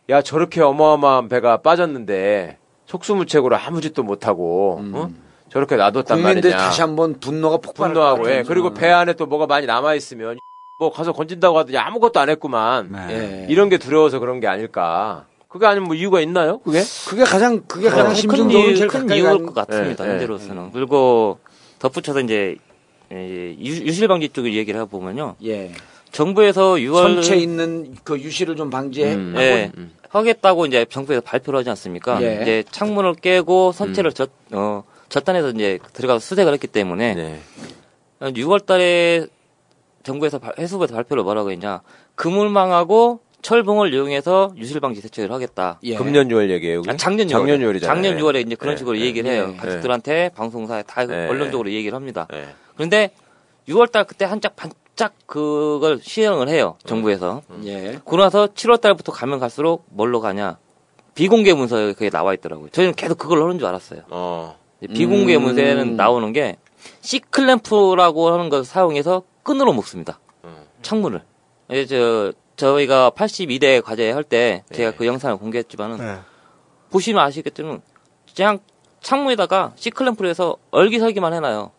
야 저렇게 어마어마한 배가 빠졌는데 속수무책으로 아무 짓도 못하고 어? 저렇게 놔뒀단 국민들 말이냐. 다시 한번 분노가 것 예. 그리고 배 안에 또 뭐가 많이 남아 있으면 뭐 가서 건진다고 하더니 아무것도 안 했구만. 네. 예. 이런 게 두려워서 그런 게 아닐까. 그게 아니면 뭐 이유가 있나요? 그게? 그게 가장 그게 가장 큰 심층적으로 이유, 제일 큰 이유일 것 같습니다. 예, 예. 현재로서는. 그리고 덧붙여서 이제 예, 유- 유실 방지 쪽을 얘기를 해 보면요. 예. 정부에서 6월 선체 있는 그 유실을 좀 방지해. 음. 예, 하겠다고 이제 정부에서 발표를 하지 않습니까? 예. 이제 창문을 깨고 선체를 젖, 어, 젖단에서 이제 들어가서 수색을 했기 때문에 네. 6월 달에 정부에서 발- 해수부에서 발표를 뭐라고 했냐. 그물망하고 철봉을 이용해서 유실 방지 대책을 하겠다. 예. 금년 6월 얘기예요. 아, 작년 6월. 작년 6월이잖아요. 작년 6월에 이제 그런 네. 식으로 네. 얘기를 해요. 예. 가족들한테 방송사에 다 네. 언론적으로 얘기를 합니다. 네. 그런데 6월 달 그때 한짝 반짝 그걸 시행을 해요. 정부에서. 예. 그러고 나서 7월 달부터 가면 갈수록 뭘로 가냐. 비공개 문서에 그게 나와 있더라고요. 저희는 계속 그걸 하는 줄 알았어요. 어. 비공개 음. 문서에는 나오는 게 C클램프라고 하는 것을 사용해서 끈으로 묶습니다. 음. 창문을. 이제 저 저희가 82대 과제 할 때 제가 네. 그 영상을 공개했지만은 보시면 아시겠지만 그냥 창문에다가 C클램프로 해서 얼기설기만 해놔요.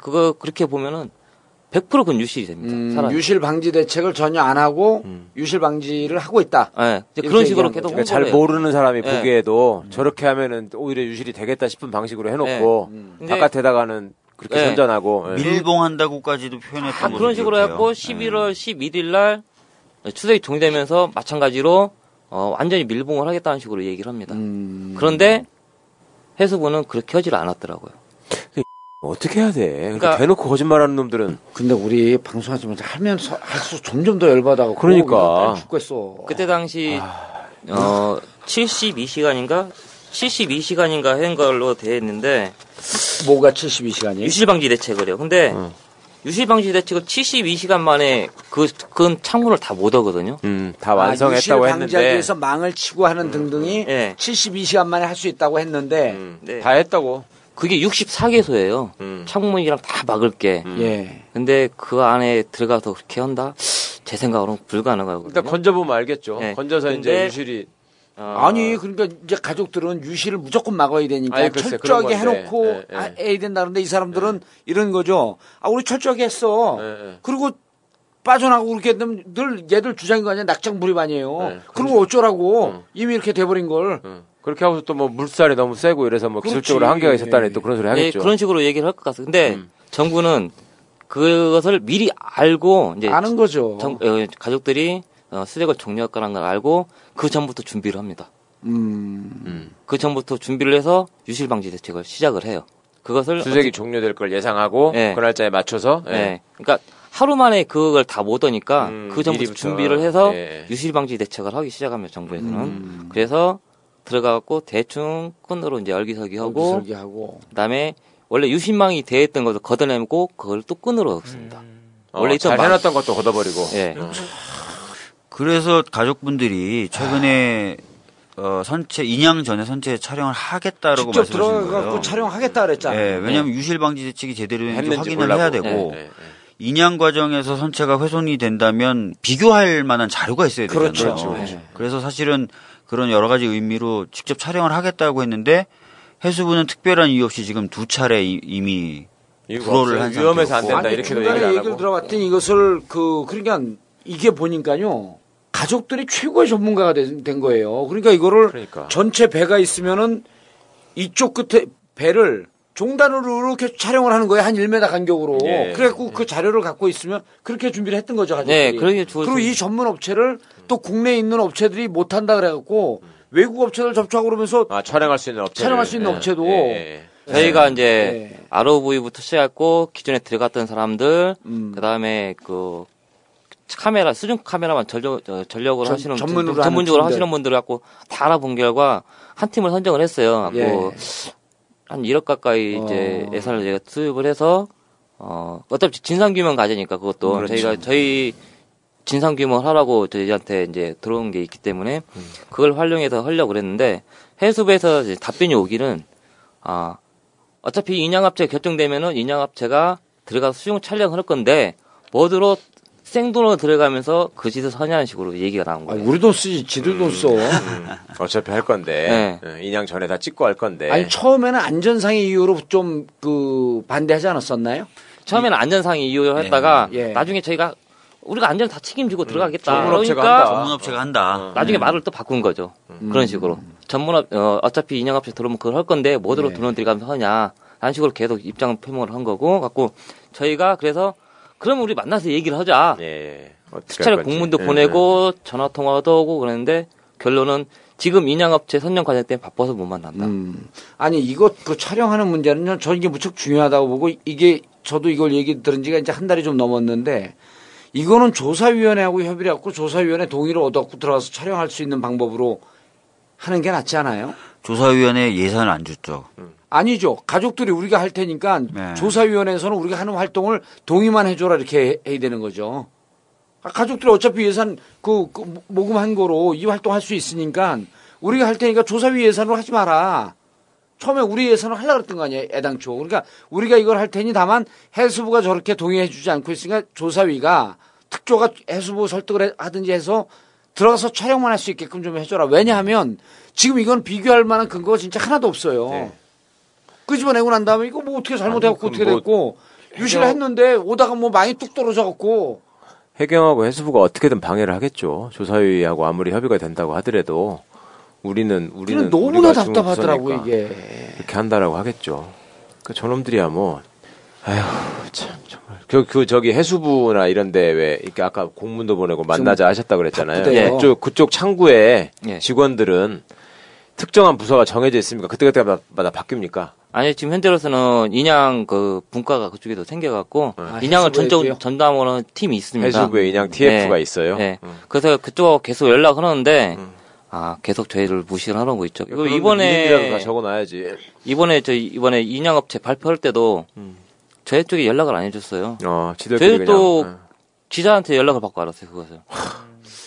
그거 그렇게 보면은 100% 그건 유실이 됩니다. 음, 사람이. 유실 방지 대책을 전혀 안 하고 음. 유실 방지를 하고 있다. 예, 이렇게 그런 식으로 계속. 그러니까 잘. 모르는 사람이 네. 보기에도 저렇게 하면은 오히려 유실이 되겠다 싶은 방식으로 해놓고 음. 바깥에다가는 그렇게 네. 선전하고 예. 밀봉한다고까지도 표현했던 다 것도 그런 식으로. 해갖고 11월 11일 날 추석이 종료되면서 마찬가지로 어, 완전히 밀봉을 하겠다는 식으로 얘기를 합니다. 음. 그런데 해수부는 그렇게 하지를 않았더라고요. 어떻게 해야 돼? 그러니까 그러니까- 대놓고 거짓말하는 놈들은 근데 우리 방송하지만 하면서 할수록 점점 더 열받아고 그러니까. 죽겠어. 그때 당시 아. 어 72시간인가 72시간인가 한 걸로 돼 있는데 뭐가 72시간이? 유실방지 대책을요. 근데 어. 유실방지 대책을 72시간 만에 그, 그 창문을 다 못 하거든요. 음, 다 완성했다고 아, 했는데 위해서 망을 치고 하는 등등이 예. 72시간 만에 할 수 있다고 했는데 음, 네. 다 했다고. 그게 64개소예요. 음. 창문이랑 다 막을 게. 예. 근데 그 안에 들어가서 그렇게 한다? 제 생각으로는 불가능하거든요. 일단 건져보면 알겠죠. 네. 건져서 이제 유실이 어, 아 니 그러니까 이제 가족들은 유실을 무조건 막아야 되니까 아니, 글쎄, 철저하게. 해놓고 예, 예. 하- 해야 된다는데 이 사람들은 이런 거죠. 아 우리 철저하게 했어. 예, 예. 그리고 빠져나가고 그렇게 되면 늘 얘들 주장인 거 아니야 낙장 불입 아니에요. 네, 그럼 어쩌라고 응. 이미 이렇게 돼버린 걸. 응. 그렇게 하고서 또 뭐 물살이 너무 세고 이래서 뭐 그렇지. 기술적으로 한계가 있었다니 예. 또 그런 소리 예, 하겠죠. 그런 식으로 얘기를 할 것 같아요. 근데 음. 정부는 그것을 미리 알고 이제 아는 거죠. 정- 어, 가족들이 어, 수색을 종료할 거라는 걸 알고 그 전부터 준비를 합니다. 음. 음. 그 전부터 준비를 해서 유실 방지 대책을 시작을 해요. 그것을 수색이 종료될 걸 예상하고 예. 그 날짜에 맞춰서 예. 예. 그러니까 하루 만에 그걸 다못 하니까 음, 그 전부터 미리부터. 준비를 해서 예. 유실 방지 대책을 하기 시작합니다. 정부에서는. 음. 그래서 들어가갖고 대충 끈으로 이제 열기설기하고 설계하고. 그다음에 원래 유실망이 돼 있던 것을 걷어내고 그걸 또 끈으로 씁니다. 어, 원래 있던 잘 막- 해놨던 것도 걷어버리고. 예. 그래서 가족분들이 최근에 어, 선체 인양 전에 선체 촬영을 하겠다라고 직접 들어가고 거예요. 촬영하겠다 그랬잖아요. 예, 왜냐하면 유실 방지 대책이 제대로 했는지 확인을 몰라고. 해야 되고 예, 예. 인양 과정에서 선체가 훼손이 된다면 비교할 만한 자료가 있어야 되잖아요. 그렇죠. 그렇죠. 그래서 사실은 그런 여러 가지 의미로 직접 촬영을 하겠다고 했는데 해수부는 특별한 이유 없이 지금 두 차례 이- 이미 불어를. 한 위험해서 안. 된다 아니, 이렇게도 중간에 얘기를 안 얘기를 하고. 들어봤더니 이것을 그 그러니까 이게 보니까요 가족들이 최고의 전문가가 된, 된 거예요. 그러니까 이거를 그러니까. 전체 배가 있으면은 이쪽 끝에 배를 종단으로 이렇게 촬영을 하는 거예요 한 1m 간격으로. 예. 그래갖고 그 자료를 갖고 있으면 그렇게 준비를 했던 거죠 가족들이. 네, 그러게 좋- 그리고 이 전문 업체를 또 국내에 있는 업체들이 못한다 그래갖고 외국 업체들 접촉하고 그러면서 아 촬영할 수 있는 업체. 촬영할 수 있는 업체도. 저희가 이제 네. ROV부터 시작했고 기존에 들어갔던 사람들 음. 그다음에 그 카메라 수중 카메라만 전력 어, 전력으로 전- 하시는 전문으로 전문적으로. 하시는 분들 갖고 다 알아본 결과 한 팀을 선정을 했어요. 예. 갖고 한 1억 가까이 이제 어. 예산을 저희가 투입을 해서 어 어차피 진상 규명 과제니까 그것도 그렇죠. 저희가 저희 진상 규명을 하라고 저희한테 이제 들어온 게 있기 때문에 음. 그걸 활용해서 하려고 그랬는데 해수부에서 이제 답변이 오기는 아 어차피 인양합체 결정되면은 인양합체가 들어가서 수용 촬영을 할 건데 뭐들어 생돈으로 들어가면서 그 짓을 하냐는 식으로 얘기가 나온 아, 거예요. 우리 돈 쓰지 지들 돈 써. 음, 어차피 할 건데 네. 어, 인양 전에 다 찍고 할 건데. 아니 처음에는 안전상의 이유로 좀 그 반대하지 않았었나요? 처음에는 안전상의 이유를 했다가 예. 나중에 저희가 우리가 안전 다 책임지고 들어가겠다. 전문업체가 그러니까 한다. 전문업체가 한다. 나중에 말을 또 바꾼 거죠. 그런 식으로. 전문업, 어, 어차피 인양업체 들어오면 그걸 할 건데, 뭐대로 네. 돈을 들여가면서 하냐. 라는 식으로 계속 입장을 표명을 한 거고, 갖고, 저희가 그래서, 그럼 우리 만나서 얘기를 하자. 예. 어떻게 수차례 할 건지. 공문도 예. 보내고, 전화 통화도 하고 그랬는데, 결론은 지금 인양업체 선정 과정 때문에 바빠서 못 만난다. 음. 아니 이거 그 촬영하는 문제는 저 이게 무척 중요하다고 보고 이게 저도 이걸 얘기 들은 지가 이제 한 달이 좀 넘었는데 이거는 조사위원회하고 협의를 해갖고 조사위원회 동의를 얻었고 들어가서 촬영할 수 있는 방법으로 하는 게 낫지 않아요? 조사위원회 예산을 안 줬죠. 아니죠. 가족들이 우리가 할 테니까 네. 조사위원회에서는 우리가 하는 활동을 동의만 해줘라 이렇게 해- 해야 되는 거죠. 아, 가족들이 어차피 예산 그, 그 모금한 거로 이 활동 할 수 있으니까 우리가 할 테니까 조사위 예산으로 하지 마라. 처음에 우리 예산을 하려고 그랬던 거 아니에요, 애당초. 그러니까 우리가 이걸 할 테니 다만 해수부가 저렇게 동의해 주지 않고 있으니까 조사위가 특조가 해수부 설득을 하든지 해서 들어가서 촬영만 할 수 있게끔 좀 해줘라. 왜냐하면 지금 이건 비교할 만한 근거가 진짜 하나도 없어요. 네. 끄집어내고 난 다음에 이거 뭐 어떻게 잘못해갖고 어떻게 그럼 됐고 유실을 했는데 오다가 뭐 많이 뚝 떨어져갖고 해경하고 해수부가 어떻게든 방해를 하겠죠. 조사위하고 아무리 협의가 된다고 하더라도 우리는 우리는 너무나 답답하더라고 이게. 이렇게 한다라고 하겠죠. 그 저놈들이야 뭐 아휴 참 정말 그, 그 저기 해수부나 이런데 왜 이렇게 아까 공문도 보내고 만나자 하셨다 그랬잖아요. 바쁘대요. 그쪽 그쪽 창구에 예. 직원들은 특정한 부서가 정해져 있습니까? 그때그때마다 바뀝니까? 아니 지금 현재로서는 인양 그 분과가 그쪽에도 생겨갖고 아, 인양을 전적? 전담하는 팀이 있습니다. 해수부에 인양 TF가 네. 있어요. 네. 음. 그래서 그쪽 계속 연락하는데 음. 아 계속 저희를 무시를 하고 있죠. 그리고 그럼 이름이라도 다 이번에 적어놔야지. 이번에 저 이번에 인양 업체 발표할 때도 음. 저희 쪽에 연락을 안 해줬어요. 어, 지들끼리 저희 또 그냥. 어. 기자한테 연락을 받고 알았어요 그것을.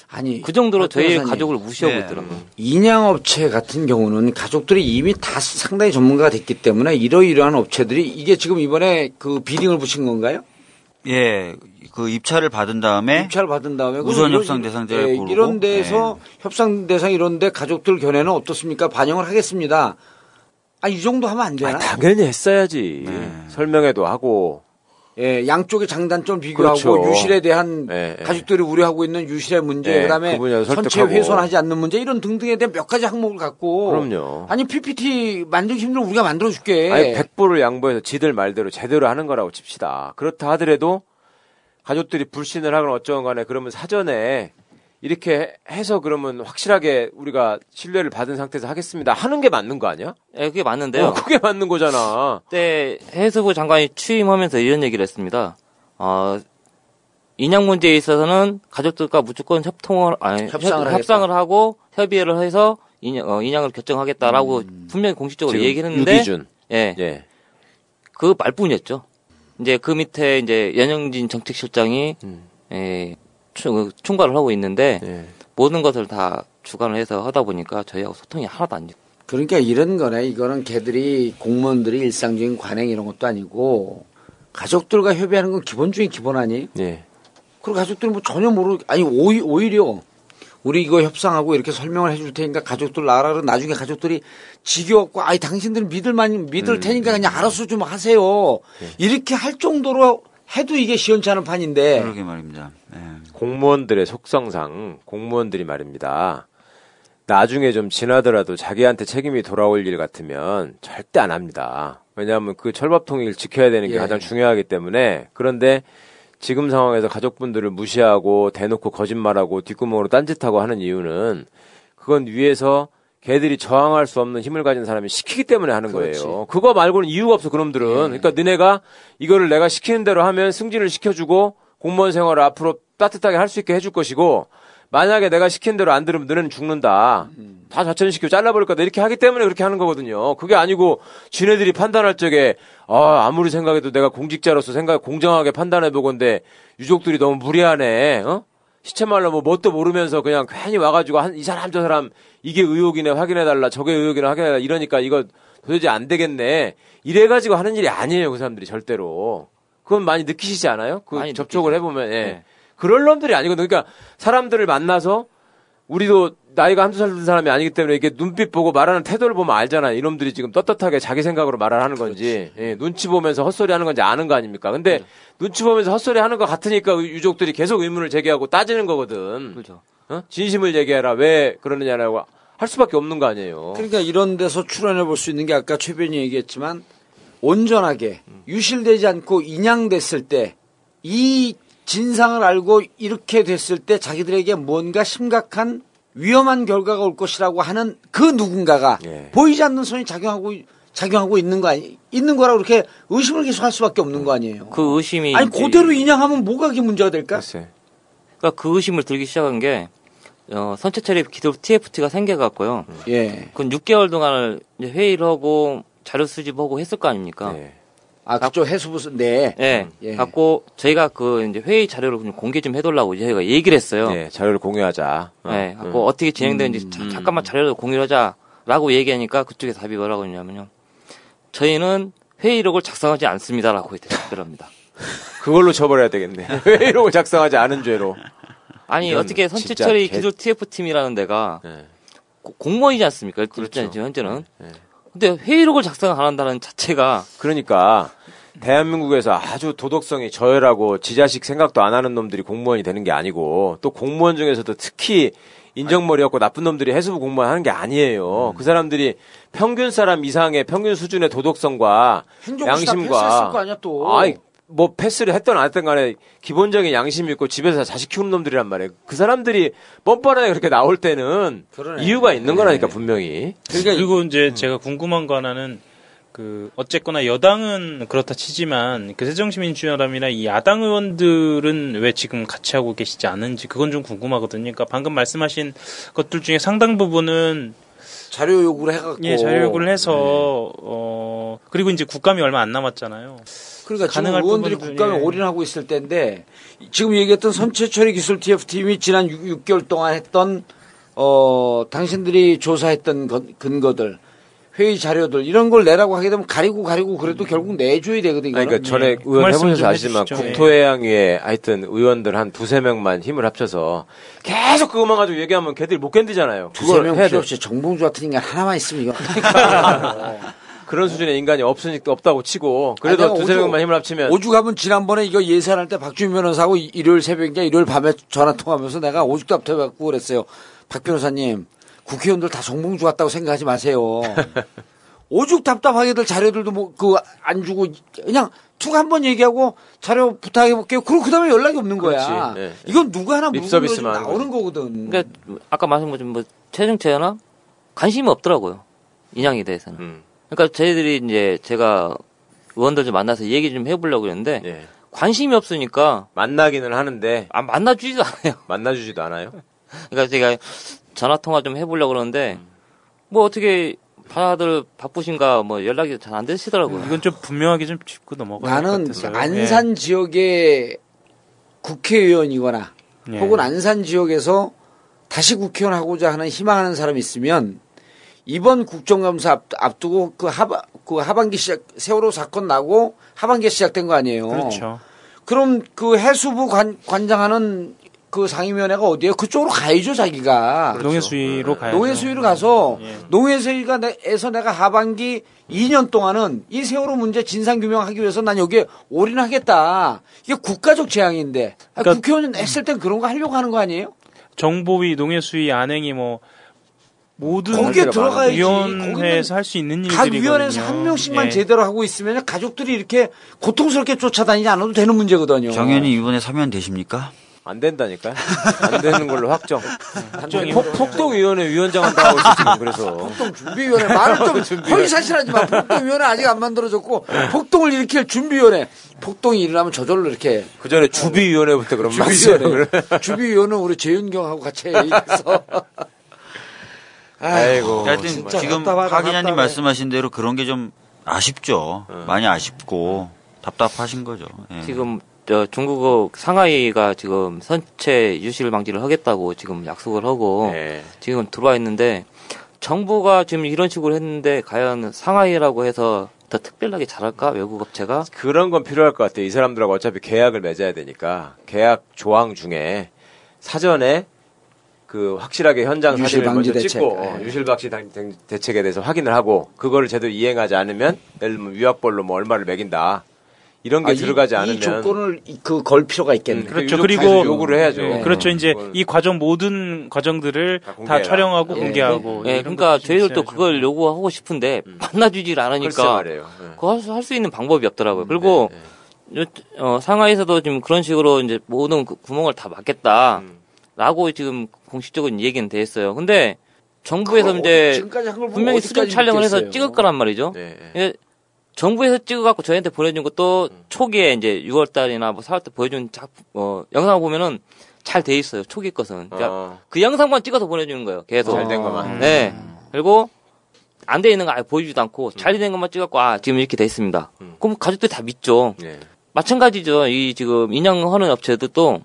아니 그 정도로 박 저희. 가족을 무시하고 네. 있더라고요. 인양업체 같은 경우는 가족들이 이미 다 상당히 전문가가 됐기 때문에 이러이러한 업체들이 이게 지금 이번에 그 비딩을 붙인 건가요? 예, 그 입찰을 받은 다음에 입찰을 받은 다음에 우선 협상 이런- 대상자를 예, 고르고, 이런 데서 예. 협상 대상 이런데 가족들 견해는 어떻습니까? 반영을 하겠습니다. 아 이 정도 하면 안 되나? 아니, 당연히 했어야지. 네. 설명회도 하고. 예, 양쪽의 장단점 비교하고 그렇죠. 유실에 대한 예, 예. 가족들이 우려하고 있는 유실의 문제, 예, 그다음에 그 선체. 훼손하지 않는 문제 이런 등등에 대한 몇 가지 항목을 갖고 그럼요. 아니 PPT 만들기 힘들면 우리가 만들어 줄게. 아니, 백보를 양보해서 지들 말대로 제대로 하는 거라고 칩시다. 그렇다 하더라도 가족들이 불신을 하거나 어쩌건 간에 그러면 사전에 이렇게 해서 그러면 확실하게 우리가 신뢰를 받은 상태에서 하겠습니다. 하는 게 맞는 거 아니야? 예, 그게 맞는데요. 어, 그게 맞는 거잖아. 그때 해수부 장관이 취임하면서 이런 얘기를 했습니다. 어, 인양 문제에 있어서는 가족들과 무조건 협통을 아니, 협상을 협- 협상을 하고 협의를 해서 인양, 어, 인양을 결정하겠다라고 분명히 공식적으로 얘기를 했는데 유기준. 예, 예. 그 말뿐이었죠. 이제 그 밑에 이제 연영진 정책실장이 음. 예, 충, 총괄을 하고 있는데 예. 모든 것을 다 주관을 해서 하다 보니까 저희하고 소통이 하나도 안 되고 그러니까 이런 거네. 이거는 걔들이 공무원들이 일상적인 관행 이런 것도 아니고 가족들과 협의하는 건 기본 중에 기본 아니에요? 예. 그리고 가족들은 뭐 전혀 모르 아니 오히, 오히려 우리 이거 협상하고 이렇게 설명을 해줄 테니까 가족들 그러면 나중에 가족들이 지겨웠고 아이 당신들은 믿을 만 믿을 테니까 그냥 알아서 좀 하세요 이렇게 할 정도로 해도 이게 시원치 않은 판인데 그러게 말입니다. 예. 공무원들의 속성상 공무원들이 말입니다. 나중에 좀 지나더라도 자기한테 책임이 돌아올 일 같으면 절대 안 합니다. 왜냐하면 그 철밥통일 지켜야 되는 게 예. 가장 중요하기 때문에 그런데 지금 상황에서 가족분들을 무시하고 대놓고 거짓말하고 뒷구멍으로 딴짓하고 하는 이유는 그건 위에서 걔들이 저항할 수 없는 힘을 가진 사람이 시키기 때문에 하는 그렇지. 거예요. 그거 말고는 이유가 없어 그놈들은. 그러니까 너네가 이거를 내가 시키는 대로 하면 승진을 시켜주고 공무원 생활을 앞으로 따뜻하게 할 수 있게 해줄 것이고 만약에 내가 시키는 대로 안 들으면 너네는 죽는다. 다 좌천시키고 잘라버릴 거다. 이렇게 하기 때문에 그렇게 하는 거거든요. 그게 아니고 지네들이 판단할 적에 아, 아무리 생각해도 내가 공직자로서 생각 공정하게 판단해 보건데 유족들이 너무 무리하네. 어? 시체 말로 뭐 뭣도 모르면서 그냥 괜히 와가지고 한 이 사람 저 사람 이게 의혹이네 확인해 달라 저게 의혹이네 확인해 달라 이러니까 이거 도대체 안 되겠네 이래 가지고 하는 일이 아니에요 그 사람들이 절대로 그건 많이 느끼시지 않아요? 그 접촉을 느끼죠. 해보면 예. 네. 그럴 놈들이 아니거든요. 그러니까 사람들을 만나서 우리도 나이가 한두 살 든 사람이 아니기 때문에 이렇게 눈빛 보고 말하는 태도를 보면 알잖아요. 이놈들이 지금 떳떳하게 자기 생각으로 말을 하는 건지, 예, 눈치 보면서 헛소리 하는 건지 아는 거 아닙니까? 근데 눈치 보면서 헛소리 하는 것 같으니까 유족들이 계속 의문을 제기하고 따지는 거거든. 그렇죠. 어? 진심을 얘기해라. 왜 그러느냐라고 할 수밖에 없는 거 아니에요. 그러니까 이런 데서 출연해 볼 수 있는 게 아까 최 변이 얘기했지만 온전하게 유실되지 않고 인양됐을 때 이 진상을 알고 이렇게 됐을 때 자기들에게 뭔가 심각한 위험한 결과가 올 것이라고 하는 그 누군가가 예. 보이지 않는 손이 작용하고 작용하고 있는 거 아니 있는 거라고 그렇게 의심을 계속 할 수밖에 없는 거 아니에요. 그 의심이 아니 그대로 인양하면 뭐가 그게 문제가 될까? 글쎄. 그러니까 그 의심을 들기 시작한 게 어, 선체 처리 기도 TFT가 생겨갖고요. 예. 그건 6개월 동안을 이제 회의를 하고 자료 수집하고 했을 거 아닙니까? 예. 아 그쪽 해수부 네. 예. 예. 갖고 저희가 그 이제 회의 자료를 좀 공개 좀 해달라고 저희가 얘기를 했어요. 예, 자료를 공유하자. 어, 예. 갖고 어. 떻게 진행되는지 자- 잠깐만 자료를 공유하자라고 얘기하니까 그쪽에 답이 뭐라고 했냐면요. 저희는 회의록을 작성하지 않습니다라고 대답합니다. 그걸로 처벌해야 되겠네. 왜 이러고 작성하지 않은 죄로. 아니 어떻게 선체처리 개- 기술 TF 팀이라는 데가 예. 고- 공무원이지 않습니까? 그렇죠. 지금 현재는. 예. 근데 회의록을 작성 안 한다는 자체가 그러니까 대한민국에서 아주 도덕성이 저열하고 지자식 생각도 안 하는 놈들이 공무원이 되는 게 아니고 또 공무원 중에서도 특히 인정머리였고 나쁜 놈들이 해수부 공무원 하는 게 아니에요. 그 사람들이 평균 사람 이상의 평균 수준의 도덕성과 양심과 아니야 또. 아이 뭐 패스를 했던 안 했던 간에 기본적인 양심이 있고 집에서 자식 키우는 놈들이란 말이에요. 그 사람들이 뻔뻔하게 그렇게 나올 때는 그러네. 이유가 있는 네. 거라니까 분명히. 그러니까 그리고 이제 제가 궁금한 거 하나는 그 어쨌거나 여당은 그렇다 치지만 그 새정치민주연합이나 이 야당 의원들은 왜 지금 같이 하고 계시지 않은지 그건 좀 궁금하거든요. 그러니까 방금 말씀하신 것들 중에 상당 부분은 자료 요구를 해갖고 예 자료 요구를 해서 어 그리고 이제 국감이 얼마 안 남았잖아요. 그러니까 지금 가능할 의원들이 국감에 예. 올인하고 있을 때인데 지금 얘기했던 선체 처리 기술 TF팀이 지난 6, 개월 동안 했던 어 당신들이 조사했던 것- 근거들 회의 자료들 이런 걸 내라고 하게 되면 가리고 가리고 그래도 결국 내줘야 되거든요. 그러니까 전에 그 의원 해보셔서 좀 아시지만. 국토해양위에 하여튼 의원들 한 두세 명만 힘을 합쳐서 계속 그것만 가지고 얘기하면 걔들이 못 견디잖아요. 두세 명 해야 필요 돼. 없이 정봉주 같은 인간 하나만 있으면 이거 그런 수준의 인간이 없으니까 없다고 치고 그래도 아니, 두세 오죽- 명만 힘을 합치면 오죽하면 지난번에 이거 예산할 때 박주민 변호사하고 이- 일요일 새벽인가 일요일 밤에 전화 통화하면서 내가 오죽 답답해갖고 그랬어요. 박 변호사님 국회의원들 다 정봉주 같다고 생각하지 마세요. 오죽 답답하게들 자료들도 뭐 그 안 주고 그냥 툭 한 번 얘기하고 자료 부탁해 볼게요. 그리고 그다음에 연락이 없는 거야. 네. 이건 누구 하나 하는 나오는 거거든. 그러니까 아까 말씀한 것처럼 뭐 최정체나 관심이 없더라고요. 인양에 대해서는. 음, 그러니까 저희들이 이제 제가 의원들 좀 만나서 얘기 좀 해보려고 그랬는데 예. 관심이 없으니까 만나기는 하는데 아, 만나주지도 않아요. 만나주지도 않아요. 그러니까 제가 전화 통화 좀 해보려고 그러는데 뭐 어떻게 다들 바쁘신가 뭐 연락이 잘 안 되시더라고요. 이건 좀 분명하게 좀 짚고 넘어가야 나는 같아서요. 안산 지역의 국회의원이거나 예. 혹은 안산 지역에서 다시 국회의원 하고자 하는 희망하는 사람이 있으면 이번 국정감사 앞, 앞두고 그 하반 그 하반기 시작 세월호 사건 나고 하반기에 시작된 거 아니에요. 그렇죠. 그럼 그 해수부 관, 관장하는 그 상임위원회가 어디에요? 그쪽으로 가야죠 자기가. 농해수위로 가야죠. 농해수위로 가서 예. 농해수위가 내- 에서 내가 하반기 2년 동안은 이 세월호 문제 진상 규명하기 위해서 난 여기에 올인하겠다. 이게 국가적 재앙인데 아, 그러니까- 국회의원 했을 땐 그런 거 하려고 하는 거 아니에요? 정보위, 농해수위, 안행이 뭐 모든 거기에 들어가야지. 위원회에서 할 수 있는 각 일들이거든요. 위원회에서 한 명씩만 예. 제대로 하고 있으면 가족들이 이렇게 고통스럽게 쫓아다니지 않아도 되는 문제거든요. 정현이 이번에 사면 되십니까? 안 된다니까요. 안 되는 걸로 확정. 확정이 폭, 폭동위원회 위원장 한다고 지금 그래서. 폭동 준비위원회 말을 좀 허위사실하지 마. 폭동위원회 아직 안 만들어졌고 폭동을 일으킬 준비위원회. 폭동이 일어나면 저절로 이렇게 그 전에 주비위원회부터 그럼 주비위원회. 주비위원회는 우리 재윤경하고 같이 얘기해서. 아이고. 하여튼 지금 박 기자님. 말씀하신 대로 그런 게 좀 아쉽죠. 많이 아쉽고 답답하신 거죠. 예. 지금 저 중국어 상하이가 지금 선체 유실 방지를 하겠다고 지금 약속을 하고 네. 지금 들어와 있는데 정부가 지금 이런 식으로 했는데 과연 상하이라고 해서 더 특별하게 잘할까 외국 업체가 그런 건 필요할 것 같아요. 이 사람들하고 어차피 계약을 맺어야 되니까 계약 조항 중에 사전에 그 확실하게 현장 유실 사진을 방지 먼저 대책. 찍고 네. 어, 유실 방지 대책에 대해서 확인을 하고 그거를 제대로 이행하지 않으면 예를 들면 위약벌로 뭐 얼마를 매긴다 이런 게 아, 이- 들어가지 이, 않으면 조건을 그 걸 필요가 있겠네. 음, 그렇죠. 그리고- 요구를 해야죠. 네. 그렇죠. 이제 그걸 이 과정 모든 과정들을 다 다. 촬영하고 예. 공개하고. 예, 이런 그러니까 저희들도 있어야죠. 그걸 요구하고 싶은데 만나주질 글쎄 않으니까. 예. 그거 할 수, 할수 있는 방법이 없더라고요. 그리고 네, 어, 상하이에서도 지금 그런 식으로 이제 모든 그 구멍을 다 막겠다. 음. 라고 지금 공식적인 얘기는 돼 있어요. 근데 정부에서 이제 지금까지 한걸 보면 분명히 수정 촬영을 해서? 찍을 거란 말이죠. 네, 네. 예, 정부에서 찍어갖고 저희한테 보내준 것도 초기에 이제 6월달이나 뭐 4월달 보여준 작, 어, 영상을 보면은 잘 돼 있어요. 초기 것은. 그러니까 어, 그 영상만 찍어서 보내주는 거예요. 계속. 잘된 것만. 네. 그리고 안 돼 있는 거 아예 보여주지도 않고 잘 된 것만 찍었고 아 지금 이렇게 돼 있습니다. 음. 그럼 가족들이 다 믿죠. 네. 마찬가지죠. 이 지금 인양하는 업체들도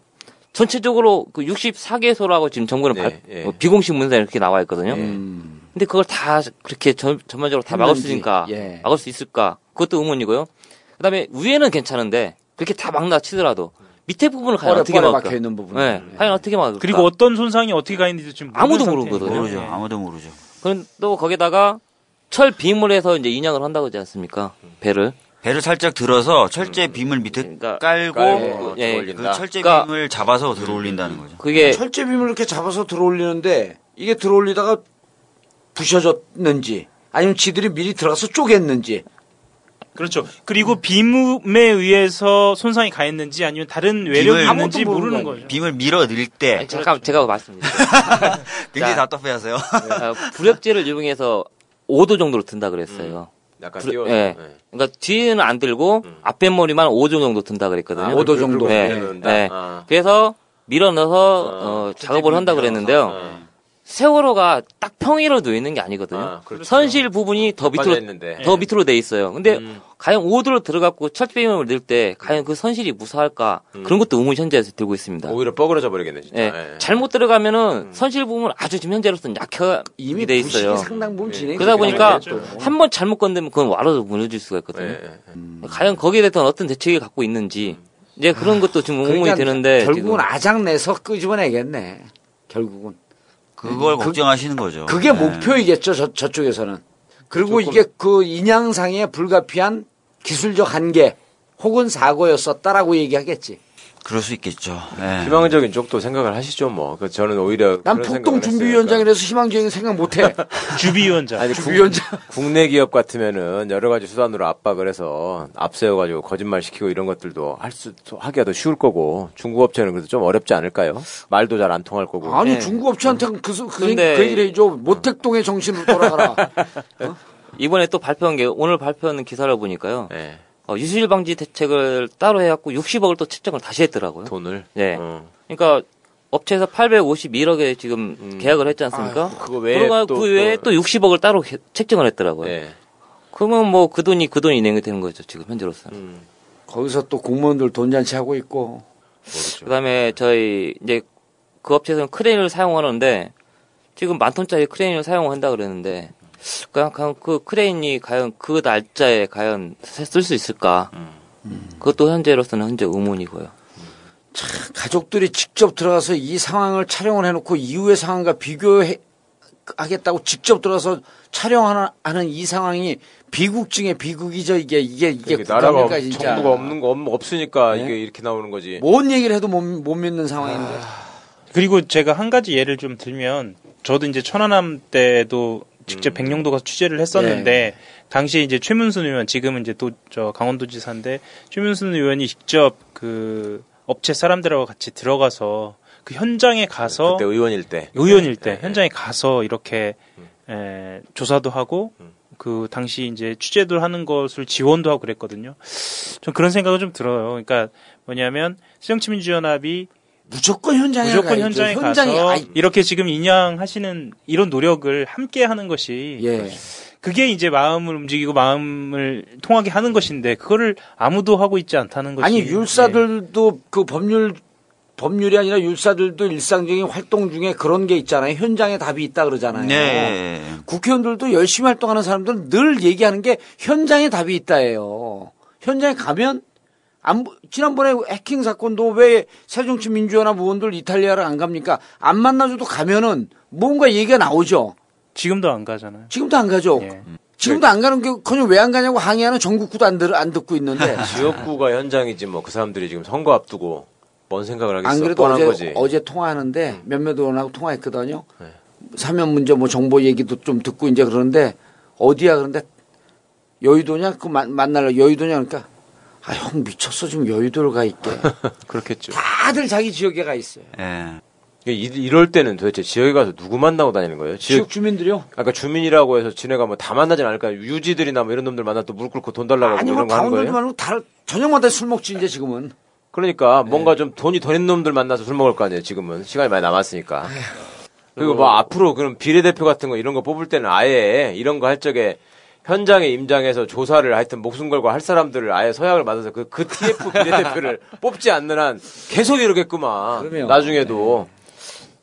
전체적으로 그 64개소라고 지금 정부는 네, 발- 예. 어, 비공식 문서에 이렇게 나와 있거든요. 음. 근데 그걸 다 그렇게 전, 전반적으로 다 막을 수 있으니까 예. 막을 수 있을까? 그것도 의문이고요. 그다음에 위에는 괜찮은데 그렇게 다 막나 치더라도 밑에 부분을 과연 어떻게 막을까? 박혀 있는 부분. 네, 과연 어떻게 막을까? 그리고 어떤 손상이 어떻게 가 있는지 지금 아무도 모르거든요. 모르죠. 예. 아무도 모르죠. 그럼 또 거기다가 철 비물에서 이제 인양을 한다고 하지 않습니까? 배를. 배를 살짝 들어서 철제 빔을 밑에 그러니까 깔고 깔고 예. 그 철제 그러니까- 빔을 잡아서 들어올린다는 거죠. 그게 철제 빔을 이렇게 잡아서 들어올리는데 이게 들어올리다가 부셔졌는지 아니면 지들이 미리 들어가서 쪼갰는지 그렇죠. 그리고 비움에 의해서 손상이 가했는지 아니면 다른 외력이 빔을 있는지 모르는 모르는 거죠. 빔을 밀어 넣을 때 아니, 잠깐 제가 말씀드릴게요. 굉장히 자. 답답해하세요. 어, 부력제를 이용해서 5도 정도로 든다 그랬어요. 약간 불- 띄워서. 예. 예. 그러니까 뒤에는 안 들고 앞에 머리만 5조 정도 든다 그랬거든요. 아, 5도 정도. 네. 네. 아. 그래서 밀어 넣어서 아, 어, 작업을 한다 그랬는데요. 아. 세월호가 딱 평이로 누워 있는 게 아니거든요. 아, 그렇죠. 선실 부분이 더 밑으로 있는데. 더 밑으로 돼 있어요. 근데 음. 과연 5도로 들어갔고 철제비용을 넣을 때 과연 그 선실이 무사할까 그런 것도 의문 현재에서 들고 있습니다. 음. 오히려 뻐그러져 버리겠네 진짜. 예. 예. 잘못 들어가면은 선실 부분은 아주 지금 현재로서는 약하게 이미 돼 있어요. 상당 부분 진행이 그러다 보니까. 한 번 잘못 건드면 그건 와로도 무너질 수가 있거든요. 예, 예. 과연 거기에 대해서 어떤 대책을 갖고 있는지 이제 그런 것도 지금 의문이 그러니까 드는데 결국은 지금 아작 내서 끄집어내겠네. 결국은 그걸 그- 걱정하시는 거죠. 그게 네. 목표이겠죠. 저, 저쪽에서는. 그리고 이게 그 인양상의 불가피한 기술적 한계 혹은 사고였었다라고 얘기하겠지. 그럴 수 있겠죠. 예. 희망적인 쪽도 생각을 하시죠 뭐. 그 저는 오히려 난 북동 준비위원장이라서 희망적인 생각 못 해. 주비위원장. 아니 주비위원장. 국내 기업 같으면은 여러 가지 수단으로 압박을 해서 앞세워가지고 거짓말 시키고 이런 것들도 할 수 하기가 더 쉬울 거고 중국 업체는 그래도 좀 어렵지 않을까요? 말도 잘 안 통할 거고. 아니 네. 중국 업체한테는 그, 소- 그, 근데- 그 얘기를 해줘. 모택동의 정신으로 돌아가라. 이번에 또 발표한 게 오늘 발표하는 기사를 보니까요. 예, 어, 유실 방지 대책을 따로 해갖고 60억을 또 책정을 다시 했더라고요. 돈을. 네. 어. 그러니까 업체에서 851억에 지금 음. 계약을 했지 않습니까? 그거 외에 또- 그 외에 또- 또 60억을 따로 개- 책정을 했더라고요. 예. 그러면 뭐 그 돈이 그 돈이 이행이 되는 거죠 지금 현재로서는. 음. 거기서 또 공무원들 돈 잔치 하고 있고. 모르죠. 그다음에 저희 이제 그 업체에서는 크레인을 사용하는데 지금 만 톤짜리 크레인을 사용한다 그랬는데 과연 그 크레인이 과연 그 날짜에 과연 쓸 수 있을까? 그것도 현재로서는 현재 의문이고요. 가족들이 직접 들어가서 이 상황을 촬영을 해놓고 이후의 상황과 비교하겠다고 직접 들어가서 촬영하는 하는 이 상황이 비극 중에 비극이죠. 이게 이게 이게 이게 나라가 국가입니까, 진짜. 정부가 없는 거 없- 없으니까 네? 이게 이렇게 나오는 거지. 뭔 얘기를 해도 못, 못 믿는 상황인데. 그리고 제가 한 가지 예를 좀 들면 저도 이제 천안함 때도 음. 직접 백령도 가서 취재를 했었는데 네. 당시에 이제 최문순 의원 지금은 이제 또 저 강원도지사인데 최문순 의원이 직접 그 업체 사람들하고 같이 들어가서 그 현장에 가서 그때 의원일 때. 의원일 때 네, 네. 현장에 가서 이렇게 에, 조사도 하고 음. 그 당시 이제 취재도 하는 것을 지원도 하고 그랬거든요. 좀 그런 생각은 좀 들어요. 그러니까 뭐냐면 새정치민주연합이 무조건 현장에 무조건 가야죠. 현장에 현장에 가서 아이, 이렇게 지금 인양하시는 이런 노력을 함께 하는 것이 예. 그게 이제 마음을 움직이고 마음을 통하게 하는 것인데 그거를 아무도 하고 있지 않다는 것이 아니 네. 율사들도 그 법률 법률이 아니라 율사들도 일상적인 활동 중에 그런 게 있잖아요. 현장에 답이 있다 그러잖아요. 네. 국회의원들도 열심히 활동하는 사람들은 늘 얘기하는 게 현장에 답이 있다예요. 현장에 가면 안, 지난번에 해킹 사건도 왜 새정치민주연합 의원들 이탈리아를 안 갑니까? 안 만나줘도 가면은 뭔가 얘기가 나오죠. 지금도 안 가잖아요. 지금도 안 가죠. 예. 지금도 안 가는 게 커녕 왜 안 가냐고 항의하는 전국구도 안, 들, 안 듣고 있는데. 지역구가 현장이지 뭐 그 사람들이 지금 선거 앞두고 뭔 생각을 하겠어. 안 그래도 뻔한 어제, 거지. 어제 통화하는데 몇몇 의원하고 통화했거든요. 네. 사면 문제 뭐 정보 얘기도 좀 듣고 이제 그러는데 어디야 그런데 여의도냐 그 만- 만날라 여의도냐 그러니까 아 형 미쳤어 지금 여의도를 가 있게 그렇겠죠. 다들 자기 지역에 가 있어요. 예. 이- 이럴 때는 도대체 지역에 가서 누구 만나고 다니는 거예요? 지역 주민들이요. 아까 주민이라고 해서 지네가 뭐 다 만나진 않을까요? 유지들이나 뭐 이런 놈들 만나 또 무릎 꿇고 돈 달라고 아니 뭐 이런 거 하는 거예요? 말고 다 저녁마다 술 먹지 이제 지금은. 그러니까 네. 뭔가 좀 돈이 더 있는 놈들 만나서 술 먹을 거 아니에요, 지금은. 시간이 많이 남았으니까. 그리고 뭐 앞으로 그럼 비례대표 같은 거 이런 거 뽑을 때는 아예 이런 거 할 적에 현장에 임장해서 조사를 하여튼 목숨 걸고 할 사람들을 아예 서약을 받아서 그, 그 TF 비례대표를 뽑지 않는 한 계속 이러겠구만. 그럼요. 나중에도.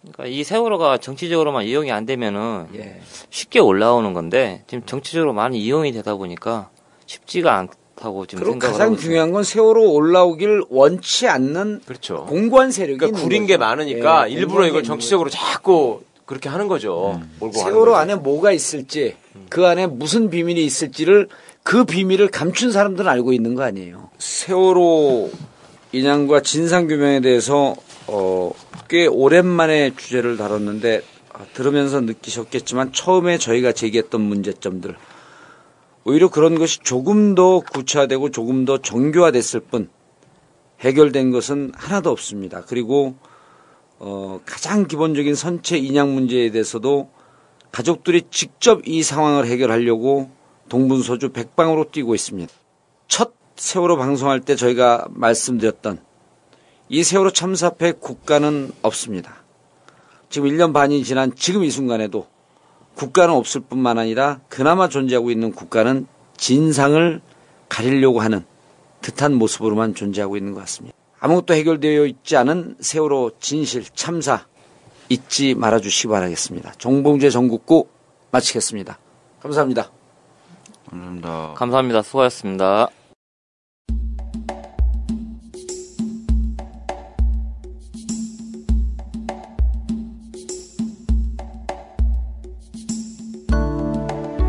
그러니까 이 세월호가 정치적으로만 이용이 안 되면은 예. 쉽게 올라오는 건데 지금 정치적으로 많이 이용이 되다 보니까 쉽지가 않다고 지금 그리고 생각을 가장 하고 있어요. 중요한 건 세월호 올라오길 원치 않는 그렇죠. 공고한 세력이 그러니까 구린 거죠. 게 많으니까 예, 일부러 이걸 정치적으로 자꾸 그렇게 하는 거죠. 가는 세월호. 안에 뭐가 있을지 그 안에 무슨 비밀이 있을지를 그 비밀을 감춘 사람들은 알고 있는 거 아니에요. 세월호 인양과 진상 규명에 대해서 어, 꽤 오랜만에 주제를 다뤘는데 아, 들으면서 느끼셨겠지만 처음에 저희가 제기했던 문제점들 오히려 그런 것이 조금 더 구체화되고 조금 더 정교화됐을 뿐 해결된 것은 하나도 없습니다. 그리고 어, 가장 기본적인 선체 인양 문제에 대해서도 가족들이 직접 이 상황을 해결하려고 동분서주 백방으로 뛰고 있습니다. 첫 세월호 방송할 때 저희가 말씀드렸던 이 세월호 참사패 국가는 없습니다. 지금 1년 반이 지난 지금 이 순간에도 국가는 없을 뿐만 아니라 그나마 존재하고 있는 국가는 진상을 가리려고 하는 듯한 모습으로만 존재하고 있는 것 같습니다. 아무것도 해결되어 있지 않은 세월호 진실 참사 잊지 말아주시기 바라겠습니다. 정봉재 전국구 마치겠습니다. 감사합니다. 감사합니다. 감사합니다. 수고하셨습니다.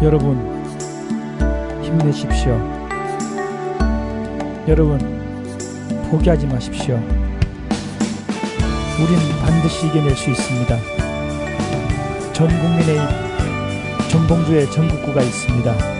여러분 힘내십시오. 여러분 포기하지 마십시오. 우린 반드시 이겨낼 수 있습니다. 전 국민의 전봉주의 전국구가 있습니다.